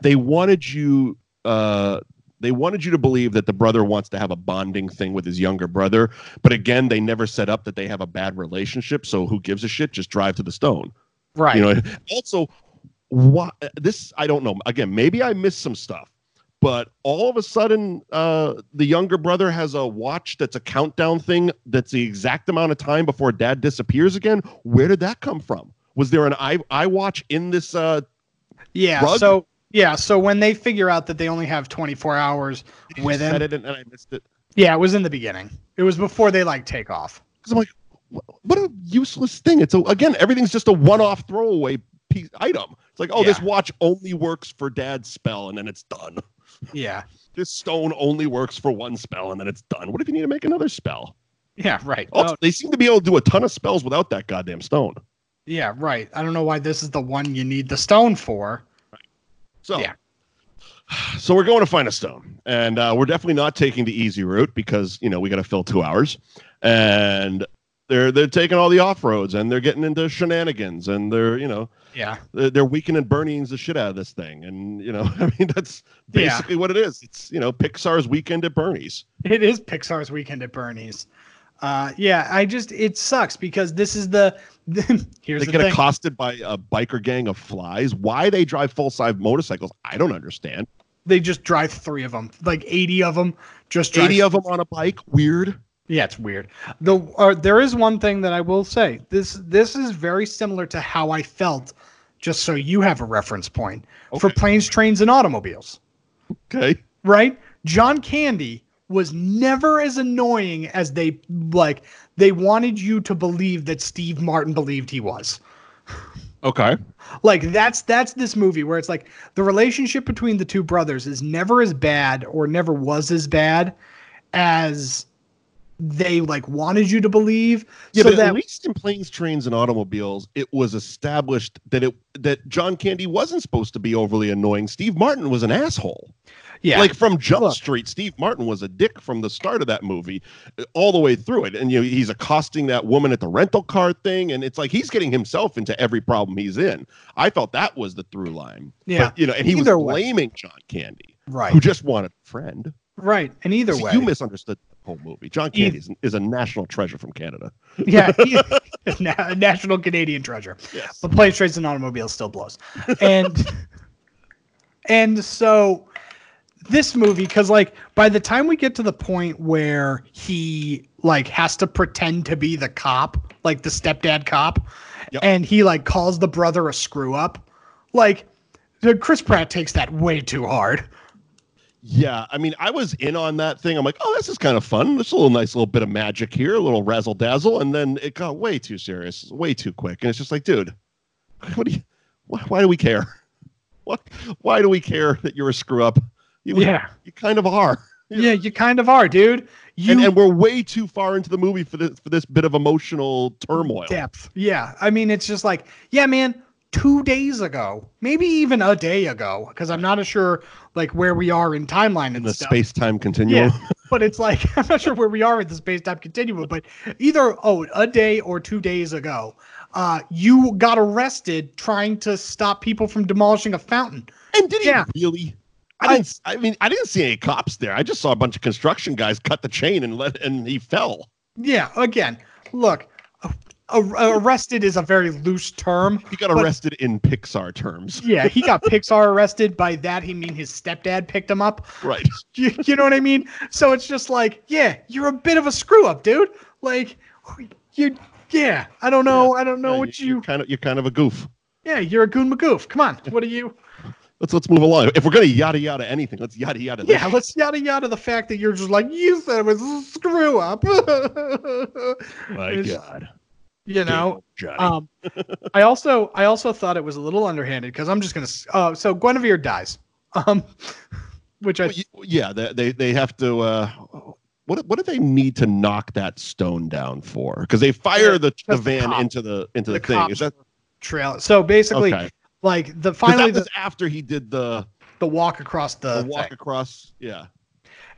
[SPEAKER 1] they wanted you. Uh, they wanted you to believe that the brother wants to have a bonding thing with his younger brother, but again, they never set up that they have a bad relationship. So who gives a shit? Just drive to the stone.
[SPEAKER 2] Right.
[SPEAKER 1] You know. Also, what this I don't know. Again, maybe I missed some stuff, but all of a sudden, uh, the younger brother has a watch that's a countdown thing that's the exact amount of time before dad disappears again. Where did that come from? Was there an i iWatch in this? Uh,
[SPEAKER 2] Yeah.
[SPEAKER 1] Rug?
[SPEAKER 2] So yeah. So when they figure out that they only have 24 hours
[SPEAKER 1] you
[SPEAKER 2] with
[SPEAKER 1] said
[SPEAKER 2] him,
[SPEAKER 1] it and, and I missed it.
[SPEAKER 2] yeah, it was in the beginning. It was before they like take off.
[SPEAKER 1] Because I'm like, what a useless thing. It's a, again, everything's just a one-off throwaway piece item. It's like, oh, this watch only works for dad's spell, and then it's done.
[SPEAKER 2] Yeah.
[SPEAKER 1] This stone only works for one spell, and then it's done. What if you need to make another spell?
[SPEAKER 2] Yeah. Right.
[SPEAKER 1] Also,
[SPEAKER 2] Oh,
[SPEAKER 1] they seem to be able to do a ton of spells without that goddamn stone.
[SPEAKER 2] yeah. Right. I don't know why this is the one you need the stone for.
[SPEAKER 1] So,
[SPEAKER 2] Yeah.
[SPEAKER 1] so we're going to find a stone, and uh, we're definitely not taking the easy route because you know we got to fill two hours, and they're they're taking all the off roads, and they're getting into shenanigans, and they're you know
[SPEAKER 2] Yeah.
[SPEAKER 1] they're they're weakening Bernie's the shit out of this thing, and you know I mean that's
[SPEAKER 2] Yeah.
[SPEAKER 1] basically what it is. It's you know Pixar's weekend at Bernie's.
[SPEAKER 2] It is Pixar's Weekend at Bernie's. Uh, yeah, I just it sucks because this is the, here's
[SPEAKER 1] They
[SPEAKER 2] the
[SPEAKER 1] get
[SPEAKER 2] thing.
[SPEAKER 1] accosted by a biker gang of flies. Why they drive full size motorcycles? I don't understand.
[SPEAKER 2] they just drive three of them, like eighty of them. Just drive.
[SPEAKER 1] Eighty of them on a bike. Weird.
[SPEAKER 2] Yeah, it's weird. The uh, there is one thing that I will say. This this is very similar to how I felt. Just so you have a reference point for planes, trains, and automobiles.
[SPEAKER 1] Okay.
[SPEAKER 2] right? John Candy was never as annoying as they like they wanted you to believe that Steve Martin believed he was.
[SPEAKER 1] Okay.
[SPEAKER 2] Like that's that's this movie where it's like the relationship between the two brothers is never as bad or never was as bad as they like wanted you to believe.
[SPEAKER 1] Yeah,
[SPEAKER 2] so
[SPEAKER 1] but
[SPEAKER 2] that
[SPEAKER 1] at least in planes, trains, and automobiles, it was established that it that John Candy wasn't supposed to be overly annoying. Steve Martin was an asshole.
[SPEAKER 2] Yeah,
[SPEAKER 1] Like from Jump
[SPEAKER 2] Look.
[SPEAKER 1] Street, Steve Martin was a dick from the start of that movie, uh, all the way through it. And you know, he's accosting that woman at the rental car thing, and it's like he's getting himself into every problem he's in. I felt that was the through line.
[SPEAKER 2] Yeah.
[SPEAKER 1] But, you know, and he
[SPEAKER 2] Either
[SPEAKER 1] was
[SPEAKER 2] way.
[SPEAKER 1] blaming John Candy,
[SPEAKER 2] right,
[SPEAKER 1] who just wanted a friend.
[SPEAKER 2] right, and either
[SPEAKER 1] See,
[SPEAKER 2] way,
[SPEAKER 1] you misunderstood the whole movie. John Candy is, is a national treasure from Canada.
[SPEAKER 2] yeah, na- national Canadian treasure.
[SPEAKER 1] Yes.
[SPEAKER 2] But planes, trains, and automobiles still blows. And and so this movie, because like by the time we get to the point where he like has to pretend to be the cop, like the stepdad cop,
[SPEAKER 1] Yep.
[SPEAKER 2] and he like calls the brother a screw up, like the Chris Pratt takes that way too hard.
[SPEAKER 1] Yeah, I mean, I was in on that thing. I'm like, oh, this is kind of fun. There's a little nice little bit of magic here, a little razzle dazzle, and then it got way too serious, way too quick, and it's just like, dude, what do you? Why, why do we care? What? Why do we care that you're a screw up? You,
[SPEAKER 2] Yeah.
[SPEAKER 1] you kind of are,
[SPEAKER 2] Yeah, you kind of are, dude. You
[SPEAKER 1] and, and we're way too far into the movie for this for this bit of emotional turmoil.
[SPEAKER 2] depth. Yeah. I mean, it's just like, yeah, man, two days ago, maybe even a day ago, because I'm not sure like where we are in timeline
[SPEAKER 1] In
[SPEAKER 2] and
[SPEAKER 1] the space time continuum.
[SPEAKER 2] Yeah. But it's like I'm not sure where we are in the space time continuum, but either oh, a day or two days ago, uh, you got arrested trying to stop people from demolishing a fountain.
[SPEAKER 1] And did he
[SPEAKER 2] Yeah.
[SPEAKER 1] really? I
[SPEAKER 2] I-
[SPEAKER 1] didn't. I mean, I didn't see any cops there. I just saw a bunch of construction guys cut the chain and let, and he fell.
[SPEAKER 2] Yeah. Again, look, arrested is a very loose term.
[SPEAKER 1] He got
[SPEAKER 2] But-
[SPEAKER 1] arrested in Pixar terms.
[SPEAKER 2] Yeah, he got Pixar arrested. By that, he mean his stepdad picked him up.
[SPEAKER 1] Right.
[SPEAKER 2] You, you know what I mean? So it's just like, yeah, you're a bit of a screw up, dude. Like, you, yeah, I don't know, I don't know
[SPEAKER 1] Yeah,
[SPEAKER 2] what you,
[SPEAKER 1] kind of you're kind of a goof.
[SPEAKER 2] Yeah, you're a goon magoof. Come on, what are you?
[SPEAKER 1] Let's let's move along. If we're gonna yada yada anything, let's yada yada. this
[SPEAKER 2] Yeah, let's yada yada the fact that you're just like you said it was a screw up.
[SPEAKER 1] My
[SPEAKER 2] It's-
[SPEAKER 1] God.
[SPEAKER 2] you know.
[SPEAKER 1] Johnny.
[SPEAKER 2] Um, I also I also thought it was a little underhanded because I'm just gonna. s- Uh, so Guinevere dies. Um, which I
[SPEAKER 1] Well, y- yeah, they, they they have to. Uh, what what do they need to knock that stone down for? Because they fire the, the
[SPEAKER 2] the
[SPEAKER 1] van
[SPEAKER 2] cop.
[SPEAKER 1] into the into the,
[SPEAKER 2] The
[SPEAKER 1] thing.
[SPEAKER 2] cops
[SPEAKER 1] Is that
[SPEAKER 2] trail. So basically,
[SPEAKER 1] okay?
[SPEAKER 2] like the finally the,
[SPEAKER 1] after he did the,
[SPEAKER 2] the walk across the,
[SPEAKER 1] the walk
[SPEAKER 2] thing.
[SPEAKER 1] across. Yeah.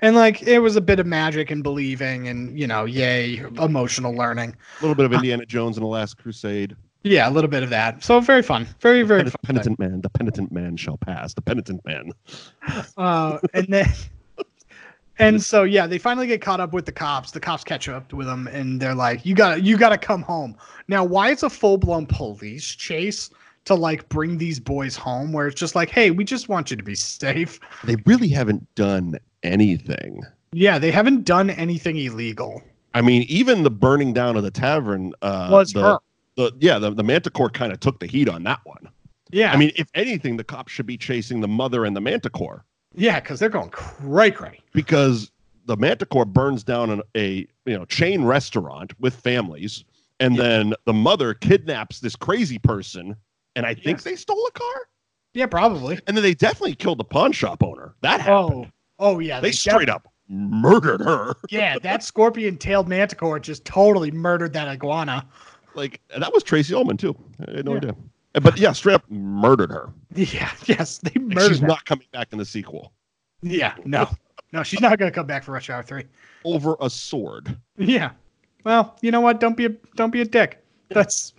[SPEAKER 2] and like it was a bit of magic and believing and you know yay emotional learning
[SPEAKER 1] A little bit of Indiana Jones and the Last Crusade.
[SPEAKER 2] yeah a little bit of that so very fun very very
[SPEAKER 1] Pen-
[SPEAKER 2] fun
[SPEAKER 1] penitent man, the penitent man shall pass. The penitent man.
[SPEAKER 2] uh and then and so yeah they finally get caught up with the cops. The cops catch up with them and they're like you gotta you gotta come home. Now why it's a full-blown police chase to like bring these boys home where it's just like hey we just want you to be safe.
[SPEAKER 1] They really haven't done anything.
[SPEAKER 2] yeah they haven't done anything illegal.
[SPEAKER 1] I mean, even the burning down of the tavern uh,
[SPEAKER 2] was
[SPEAKER 1] the,
[SPEAKER 2] her.
[SPEAKER 1] the yeah the, the manticore kind of took the heat on that one.
[SPEAKER 2] Yeah.
[SPEAKER 1] I mean if anything the cops should be chasing the mother and the manticore
[SPEAKER 2] yeah because they're going cray cray
[SPEAKER 1] because the manticore burns down an, a you know chain restaurant with families and
[SPEAKER 2] Yeah.
[SPEAKER 1] then the mother kidnaps this crazy person and i think
[SPEAKER 2] Yes.
[SPEAKER 1] they stole a car
[SPEAKER 2] yeah probably
[SPEAKER 1] and then they definitely killed the pawn shop owner that oh. happened
[SPEAKER 2] Oh, oh yeah.
[SPEAKER 1] they
[SPEAKER 2] def-
[SPEAKER 1] straight up murdered her
[SPEAKER 2] Yeah, that scorpion-tailed manticore just totally murdered that iguana.
[SPEAKER 1] like that was tracey ullman too i had no
[SPEAKER 2] Yeah.
[SPEAKER 1] idea but yeah straight up murdered her
[SPEAKER 2] Yeah, yes, they murdered.
[SPEAKER 1] she's
[SPEAKER 2] that.
[SPEAKER 1] not coming back in the sequel
[SPEAKER 2] Yeah, no, no, she's not gonna come back for Rush Hour Three.
[SPEAKER 1] over a sword
[SPEAKER 2] Yeah. Well, you know what? Don't be a don't be a dick. That's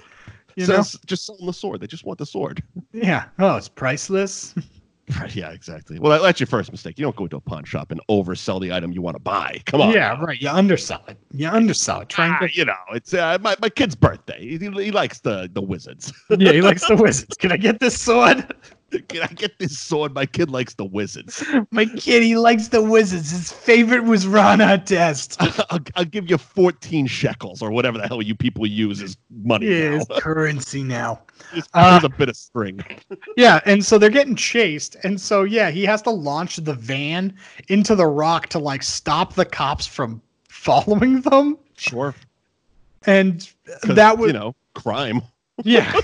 [SPEAKER 2] you know.
[SPEAKER 1] just sell the sword. They just want the sword.
[SPEAKER 2] Yeah. Oh, it's priceless.
[SPEAKER 1] Right, yeah, exactly. Well, that's your first mistake. You don't go into a pawn shop and oversell the item you want to buy. Come on.
[SPEAKER 2] Yeah, right. You undersell it. You undersell it. Try and
[SPEAKER 1] Ah, you know, it's uh, my, my kid's birthday. He, he likes the, the wizards.
[SPEAKER 2] yeah, he likes the wizards. Can I get this sword?
[SPEAKER 1] Can I get this sword? My kid likes the wizards.
[SPEAKER 2] My kid, he likes the wizards. His favorite was Rana Test.
[SPEAKER 1] I'll, I'll give you 14 shekels or whatever the hell you people use as money
[SPEAKER 2] Yeah,
[SPEAKER 1] now.
[SPEAKER 2] currency now.
[SPEAKER 1] Just-
[SPEAKER 2] Uh,
[SPEAKER 1] a bit of string.
[SPEAKER 2] Yeah, and so they're getting chased, and so yeah, he has to launch the van into the rock to like stop the cops from following them,
[SPEAKER 1] Sure.
[SPEAKER 2] And that was
[SPEAKER 1] you know, crime.
[SPEAKER 2] yeah,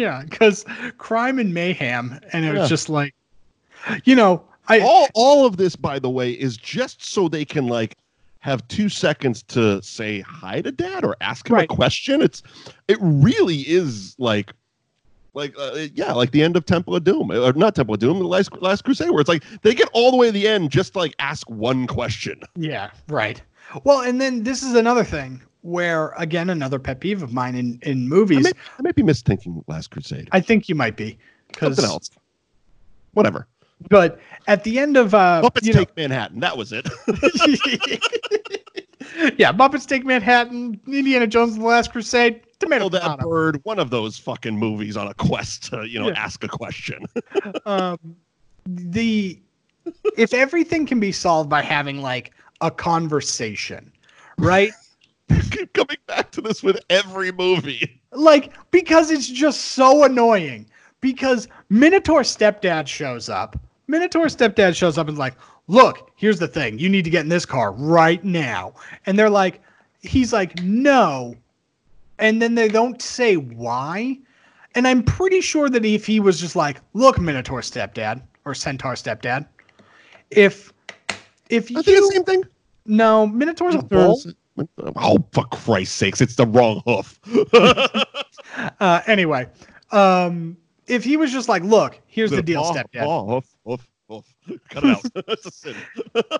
[SPEAKER 2] Yeah, because crime and mayhem, and it was
[SPEAKER 1] Yeah.
[SPEAKER 2] just like, you know, I
[SPEAKER 1] all all of this, by the way, is just so they can like have two seconds to say hi to dad or ask him
[SPEAKER 2] Right.
[SPEAKER 1] a question. It's it really is like like uh, yeah, like the end of Temple of Doom or not Temple of Doom, the last Last Crusade, where it's like they get all the way to the end just to like ask one question.
[SPEAKER 2] Yeah, right. Well, and then this is another thing where again another pet peeve of mine in in
[SPEAKER 1] I
[SPEAKER 2] movies.
[SPEAKER 1] may, I may be misthinking Last Crusade.
[SPEAKER 2] I think you might be because
[SPEAKER 1] Something else. Whatever.
[SPEAKER 2] but at the end of uh
[SPEAKER 1] Muppets
[SPEAKER 2] you know,
[SPEAKER 1] Take Manhattan. That was it.
[SPEAKER 2] yeah, Muppets Take Manhattan, Indiana Jones and the Last Crusade, tomato
[SPEAKER 1] Kill that
[SPEAKER 2] tomato.
[SPEAKER 1] bird. One of those fucking movies on a quest to you know
[SPEAKER 2] Yeah.
[SPEAKER 1] ask a question.
[SPEAKER 2] um, the if everything can be solved by having like a conversation, right?
[SPEAKER 1] Keep coming back to this with every movie.
[SPEAKER 2] like because it's just so annoying. Because Minotaur stepdad shows up. Minotaur stepdad shows up and like, "Look, here's the thing. You need to get in this car right now." And they're like, he's like, "No." And then they don't say why. And I'm pretty sure that if he was just like, "Look, Minotaur stepdad or Centaur stepdad, if if
[SPEAKER 1] think
[SPEAKER 2] you
[SPEAKER 1] the same thing.
[SPEAKER 2] no, Minotaur's a bull.
[SPEAKER 1] Oh, for Christ's sakes, it's the wrong hoof.
[SPEAKER 2] Uh, anyway, um, if he was just like, "Look, here's the deal,
[SPEAKER 1] Oh,
[SPEAKER 2] stepdad,"
[SPEAKER 1] Oh, hoof, hoof, hoof. Cut it out. That's a sin.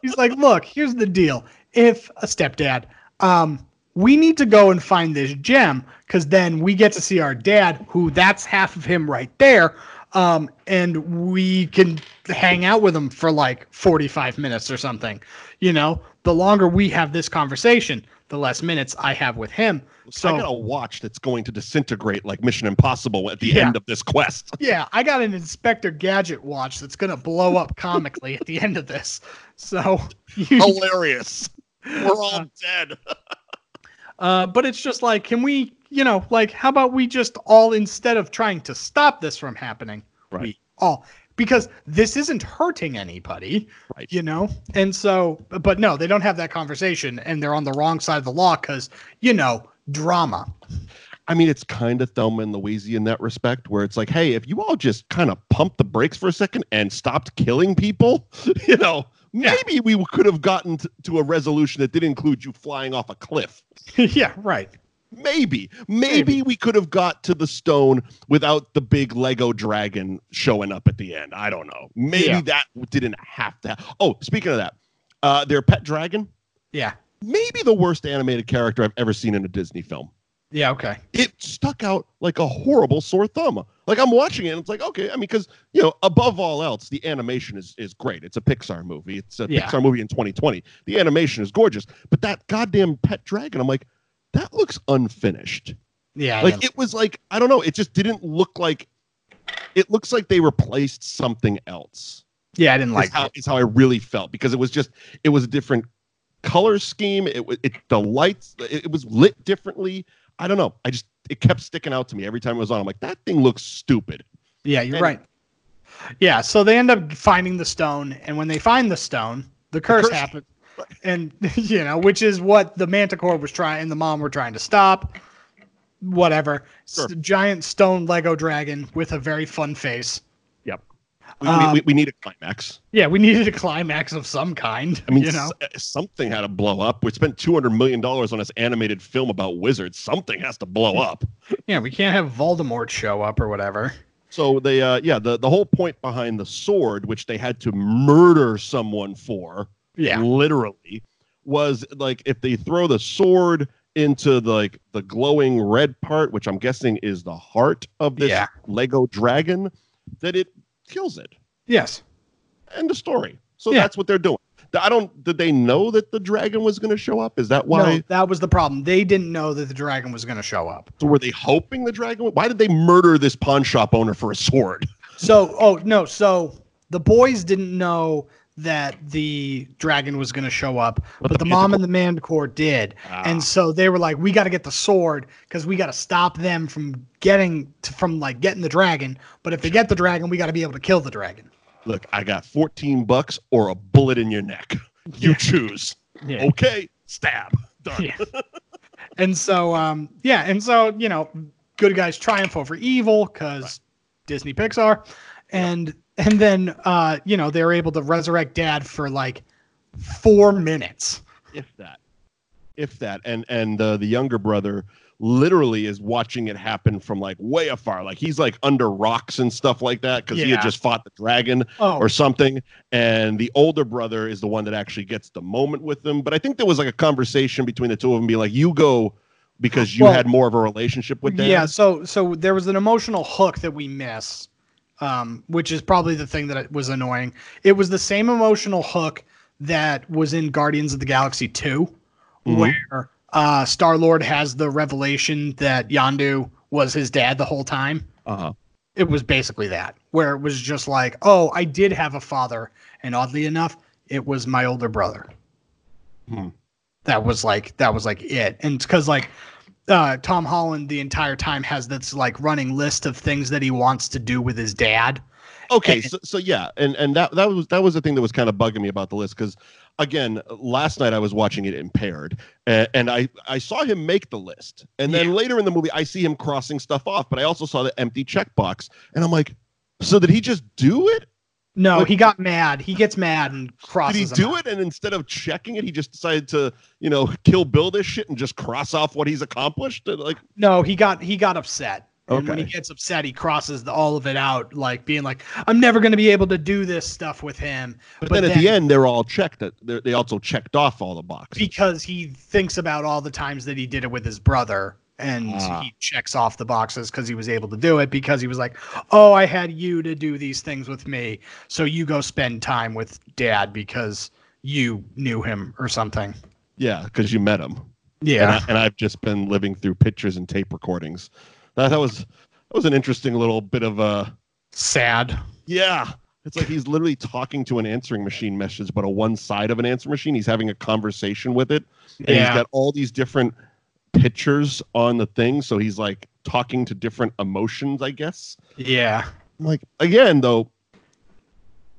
[SPEAKER 2] he's like, "Look, here's the deal. If a stepdad, um, we need to go and find this gem because then we get to see our dad, who that's half of him right there." Um, and we can hang out with him for like 45 minutes or something. You know, the longer we have this conversation, the less minutes I have with him.
[SPEAKER 1] So I got a watch that's going to disintegrate like Mission Impossible at the
[SPEAKER 2] Yeah.
[SPEAKER 1] end of this quest.
[SPEAKER 2] Yeah, I got an Inspector Gadget watch that's gonna blow up comically at the end of this. So,
[SPEAKER 1] Hilarious. We're all dead.
[SPEAKER 2] uh, but it's just like, can we, you know, like, how about we just all instead of trying to stop this from happening,
[SPEAKER 1] Right.
[SPEAKER 2] we all because this isn't hurting anybody,
[SPEAKER 1] Right.
[SPEAKER 2] you know. And so, but no, they don't have that conversation, and they're on the wrong side of the law because you know drama.
[SPEAKER 1] I mean, it's kind of Thelma and Louise in that respect, where it's like, hey, if you all just kind of pumped the brakes for a second and stopped killing people, you know,
[SPEAKER 2] Yeah.
[SPEAKER 1] maybe we could have gotten t- to a resolution that did include you flying off a cliff.
[SPEAKER 2] yeah, right.
[SPEAKER 1] Maybe, maybe, we could have got to the stone without the big Lego dragon showing up at the end. I don't know. Maybe
[SPEAKER 2] Yeah.
[SPEAKER 1] that didn't have to. Oh, speaking of that, uh, their pet dragon,
[SPEAKER 2] Yeah,
[SPEAKER 1] maybe the worst animated character I've ever seen in a Disney film.
[SPEAKER 2] yeah, okay.
[SPEAKER 1] It stuck out like a horrible sore thumb. Like I'm watching it, and it's like, okay, I mean, because you know, above all else, the animation is is great. It's a Pixar movie. It's a
[SPEAKER 2] Yeah.
[SPEAKER 1] Pixar movie in 2020. The animation is gorgeous, but that goddamn pet dragon, I'm like, that looks unfinished.
[SPEAKER 2] Yeah,
[SPEAKER 1] like it was like I don't know. It just didn't look like. It looks like they replaced something else.
[SPEAKER 2] yeah, I didn't
[SPEAKER 1] Like
[SPEAKER 2] like
[SPEAKER 1] how
[SPEAKER 2] it.
[SPEAKER 1] is how I really felt because it was just it was a different color scheme. It was it the lights. It, it was lit differently. I don't know. I just it kept sticking out to me every time it was on. I'm like that thing looks stupid.
[SPEAKER 2] Yeah, you're
[SPEAKER 1] And-
[SPEAKER 2] right. Yeah, so they end up finding the stone, and when they find the stone, the curse,
[SPEAKER 1] curse-
[SPEAKER 2] happens, and you know, which is what the Manticore was trying, and the mom were trying to stop. Whatever,
[SPEAKER 1] Sure.
[SPEAKER 2] Giant stone Lego dragon with a very fun face.
[SPEAKER 1] Yep. We,
[SPEAKER 2] Um,
[SPEAKER 1] we, we need a climax.
[SPEAKER 2] Yeah, we needed a climax of some kind.
[SPEAKER 1] I mean,
[SPEAKER 2] you know,
[SPEAKER 1] s- something had to blow up. We spent two hundred million dollars on this animated film about wizards. Something has to blow up.
[SPEAKER 2] yeah, we can't have Voldemort show up or whatever.
[SPEAKER 1] So they, uh, yeah, the the whole point behind the sword, which they had to murder someone for,
[SPEAKER 2] Yeah,
[SPEAKER 1] literally, was like if they throw the sword into the, like the glowing red part, which I'm guessing is the heart of this
[SPEAKER 2] Yeah.
[SPEAKER 1] Lego dragon, that it kills it.
[SPEAKER 2] yes,
[SPEAKER 1] End of story. So
[SPEAKER 2] Yeah.
[SPEAKER 1] that's what they're doing. I don't. Did they know that the dragon was going to show up? Is that why?
[SPEAKER 2] no, that was the problem. They didn't know that the dragon was going to show up.
[SPEAKER 1] So were they hoping the dragon? Why did they murder this pawn shop owner for a sword?
[SPEAKER 2] So, oh no, so the boys didn't know that the dragon was going to show up, but,
[SPEAKER 1] the
[SPEAKER 2] the mom and the manticore did,
[SPEAKER 1] Ah.
[SPEAKER 2] and so they were like, "We got to get the sword because we got to stop them from getting to, from like getting the dragon. But if they get the dragon, we got to be able to kill the dragon."
[SPEAKER 1] Look, I got 14 bucks or a bullet in your neck. You choose.
[SPEAKER 2] Yeah.
[SPEAKER 1] Okay, stab. Done.
[SPEAKER 2] Yeah. and so, um, yeah, and so you know, good guys triumph over evil because Disney Pixar, and and then uh, you know they're able to resurrect Dad for like four minutes.
[SPEAKER 1] if that. If that. And and uh, the younger brother literally is watching it happen from like way afar. Like he's like under rocks and stuff like that because he had just fought the dragon
[SPEAKER 2] Oh,
[SPEAKER 1] or something. And the older brother is the one that actually gets the moment with them but i think there was like a conversation between the two of them being like you go because you
[SPEAKER 2] Well,
[SPEAKER 1] had more of a relationship with Dan.
[SPEAKER 2] Yeah, so so there was an emotional hook that we miss, um, which is probably the thing that was annoying. It was the same emotional hook that was in Guardians of the Galaxy 2,
[SPEAKER 1] Mhm.
[SPEAKER 2] where uh, Star Lord has the revelation that Yondu was his dad the whole time.
[SPEAKER 1] uh-huh
[SPEAKER 2] It was basically that, where it was just like, oh, I did have a father, and oddly enough, it was my older brother.
[SPEAKER 1] Hmm.
[SPEAKER 2] That was like that was like it, and because like uh, Tom Holland the entire time has this like running list of things that he wants to do with his dad.
[SPEAKER 1] Okay,
[SPEAKER 2] And-
[SPEAKER 1] so, so yeah, and and that that was that was the thing that was kind of bugging me about the list because again, last night I was watching it impaired, and, and I I saw him make the list, and then
[SPEAKER 2] Yeah.
[SPEAKER 1] later in the movie I see him crossing stuff off, but I also saw the empty checkbox, and I'm like, so did he just do it?
[SPEAKER 2] No,
[SPEAKER 1] Like-
[SPEAKER 2] he got mad. He gets mad and crosses.
[SPEAKER 1] Did
[SPEAKER 2] he
[SPEAKER 1] do
[SPEAKER 2] out.
[SPEAKER 1] it, and instead of checking it, he just decided to you know kill Bill this shit and just cross off what he's accomplished? Like,
[SPEAKER 2] No, he got he got upset. And when he gets upset, he crosses the, all of it out, like being like, "I'm never going to be able to do this stuff with him."
[SPEAKER 1] but, then, at the end they're all checked. That they're- they also checked off all the boxes.
[SPEAKER 2] because he thinks about all the times that he did it with his brother and
[SPEAKER 1] Ah.
[SPEAKER 2] he checks off the boxes because he was able to do it because he was like oh i had you to do these things with me so you go spend time with dad because you knew him or something
[SPEAKER 1] yeah, because you met him.
[SPEAKER 2] yeah
[SPEAKER 1] and, I, and I've just been living through pictures and tape recordings. That, that was that was an interesting little bit of a
[SPEAKER 2] sad
[SPEAKER 1] yeah. It's like he's literally talking to an answering machine message, but a one side of an answering machine. He's having a conversation with it, and he's got all these different pictures on the thing. So he's like talking to different emotions, I guess.
[SPEAKER 2] yeah
[SPEAKER 1] like again, though,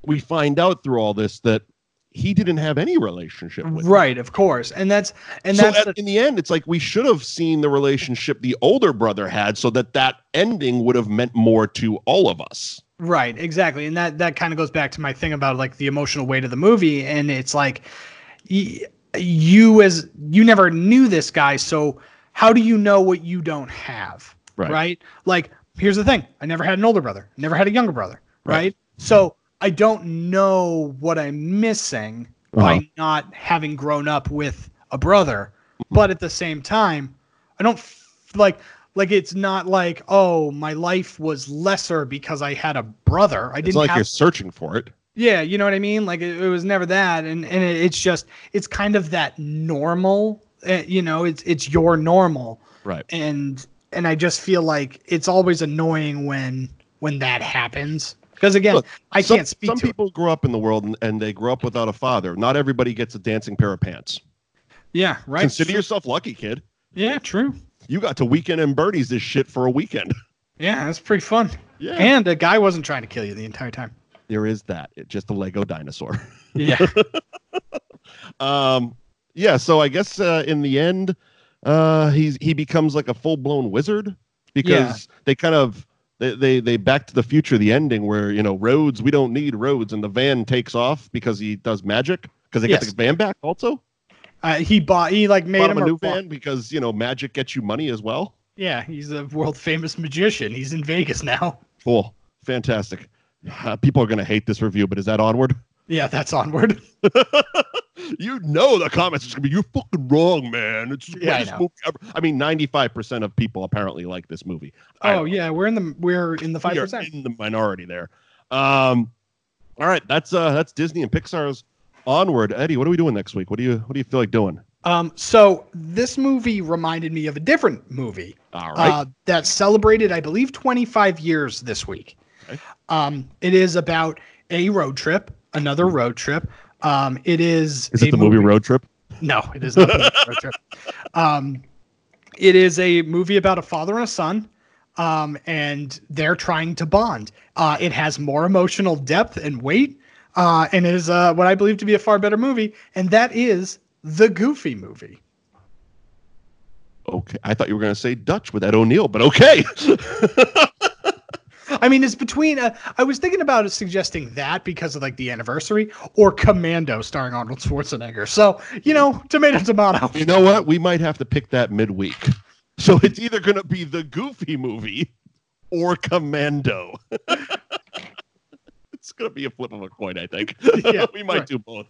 [SPEAKER 1] we find out through all this that he didn't have any relationship with him.
[SPEAKER 2] right of course and that's and
[SPEAKER 1] so
[SPEAKER 2] that's
[SPEAKER 1] at-
[SPEAKER 2] the,
[SPEAKER 1] in the end, it's like we should have seen the relationship the older brother had, so that that ending would have meant more to all of us.
[SPEAKER 2] Right, exactly. And that that kind of goes back to my thing about like the emotional weight of the movie and it's like you as you never knew this guy, so how do you know what you don't have?
[SPEAKER 1] Right.
[SPEAKER 2] Like here's the thing. I never had an older brother. Never had a younger brother, right?
[SPEAKER 1] Right.
[SPEAKER 2] So I don't know what I'm missing
[SPEAKER 1] Uh-huh.
[SPEAKER 2] by not having grown up with a brother. But at the same time, I don't f- like like it's not like oh my life was lesser because I had a brother. I
[SPEAKER 1] It's
[SPEAKER 2] didn't
[SPEAKER 1] not like
[SPEAKER 2] have
[SPEAKER 1] you're searching for it.
[SPEAKER 2] Yeah, you know what I mean. Like it, it was never that, and and it, it's just it's kind of that normal. Uh, you know, it's it's your normal,
[SPEAKER 1] Right.
[SPEAKER 2] and and I just feel like it's always annoying when when that happens because again,
[SPEAKER 1] Look,
[SPEAKER 2] I
[SPEAKER 1] some,
[SPEAKER 2] can't speak
[SPEAKER 1] Some
[SPEAKER 2] to it.
[SPEAKER 1] people grow up in the world and, and they grow up without a father. Not everybody gets a dancing pair of pants.
[SPEAKER 2] Yeah, right.
[SPEAKER 1] Consider
[SPEAKER 2] True.
[SPEAKER 1] yourself lucky, kid.
[SPEAKER 2] Yeah, true.
[SPEAKER 1] You got to Weekend at Bernie's this shit for a weekend.
[SPEAKER 2] Yeah, that's pretty fun.
[SPEAKER 1] Yeah.
[SPEAKER 2] And a guy wasn't trying to kill you the entire time.
[SPEAKER 1] There is that. It's just a Lego dinosaur.
[SPEAKER 2] Yeah.
[SPEAKER 1] um yeah so i guess uh in the end uh he's he becomes like a full-blown wizard because they kind of they, they they back to the future the ending where you know roads we don't need roads and the van takes off because he does magic because they get
[SPEAKER 2] Yes.
[SPEAKER 1] the van back also
[SPEAKER 2] uh, he bought. He like made
[SPEAKER 1] bought
[SPEAKER 2] him
[SPEAKER 1] him a new
[SPEAKER 2] bought-
[SPEAKER 1] van because you know magic gets you money as well
[SPEAKER 2] Yeah, he's a world famous magician. He's in Vegas now.
[SPEAKER 1] cool fantastic uh, people are going to hate this review but is that onward
[SPEAKER 2] Yeah, that's onward.
[SPEAKER 1] you know the comments is gonna be you're fucking wrong, man. It's the
[SPEAKER 2] Yeah, I know.
[SPEAKER 1] movie ever. I mean, 95% of people apparently like this movie.
[SPEAKER 2] Oh yeah, we're in the we're in the five
[SPEAKER 1] We are
[SPEAKER 2] percent.
[SPEAKER 1] in the minority there. Um, all right, that's uh that's Disney and Pixar's onward. Eddie, what are we doing next week? What do you what do you feel like doing?
[SPEAKER 2] Um, so this movie reminded me of a different movie
[SPEAKER 1] All right.
[SPEAKER 2] uh, that celebrated, I believe, 25 years this week.
[SPEAKER 1] Okay.
[SPEAKER 2] Um, it is about a road trip, another road trip. Um, it is.
[SPEAKER 1] is it the movie Road Trip?
[SPEAKER 2] No, it is not the movie road trip. Um, it is a movie about a father and a son, um, and they're trying to bond. Uh, it has more emotional depth and weight, uh, and it is uh, what I believe to be a far better movie, and that is the Goofy movie.
[SPEAKER 1] Okay, I thought you were going to say Dutch with Ed O'Neill, but okay.
[SPEAKER 2] I mean, it's between. Uh, I was thinking about suggesting that because of like the anniversary, or Commando starring Arnold Schwarzenegger. So you know, tomato tomato.
[SPEAKER 1] you know what? We might have to pick that midweek. So it's either going to be the Goofy movie or Commando. it's going to be a flip of a coin, I think.
[SPEAKER 2] Yeah,
[SPEAKER 1] we might
[SPEAKER 2] right.
[SPEAKER 1] do both.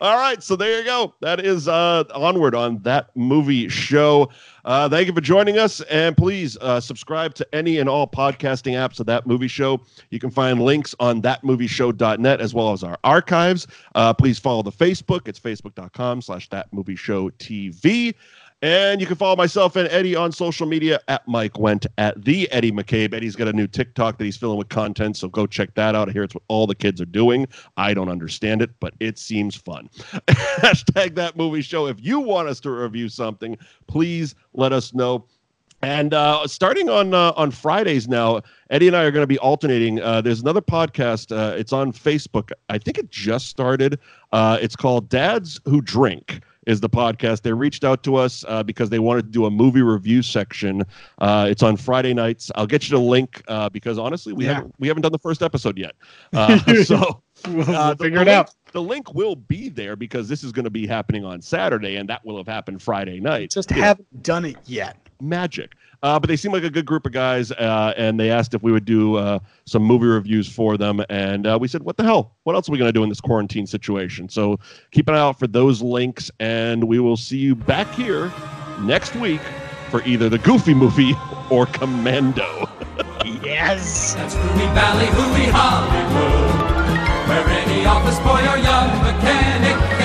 [SPEAKER 1] All right, so there you go. That is uh, onward on that movie show. Uh, thank you for joining us, and please uh, subscribe to any and all podcasting apps of that movie show. You can find links on thatmovieshow.net as well as our archives. Uh, please follow the Facebook. It's facebook.com slash that movie show TV. And you can follow myself and Eddie on social media at Mike Wendt at the Eddie McCabe. Eddie's got a new TikTok that he's filling with content, so go check that out. I hear it's what all the kids are doing. I don't understand it, but it seems fun. Hashtag that movie show. If you want us to review something, please let us know. And uh, starting on uh, on Fridays now, Eddie and I are going to be alternating. Uh, there's another podcast. Uh, it's on Facebook. I think it just started. Uh, it's called Dads Who Drink. Is the podcast? They reached out to us uh, because they wanted to do a movie review section. Uh, it's on Friday nights. I'll get you the link uh, because honestly, we
[SPEAKER 2] Yeah.
[SPEAKER 1] haven't we haven't done the first episode yet. Uh, so
[SPEAKER 2] We'll,
[SPEAKER 1] uh,
[SPEAKER 2] we'll
[SPEAKER 1] the-
[SPEAKER 2] figure
[SPEAKER 1] the
[SPEAKER 2] it out.
[SPEAKER 1] The link will be there because this is going to be happening on Saturday, and that will have happened Friday night.
[SPEAKER 2] Just
[SPEAKER 1] You
[SPEAKER 2] haven't done it yet.
[SPEAKER 1] magic. Uh, but they seem like a good group of guys, uh, and they asked if we would do uh, some movie reviews for them, and uh, we said, "What the hell? What else are we going to do in this quarantine situation?" So keep an eye out for those links, and we will see you back here next week for either the Goofy movie or Commando.
[SPEAKER 2] Yes.
[SPEAKER 6] That's Hooey Valley, Hooey Hollywood, where any office boy or young mechanic can be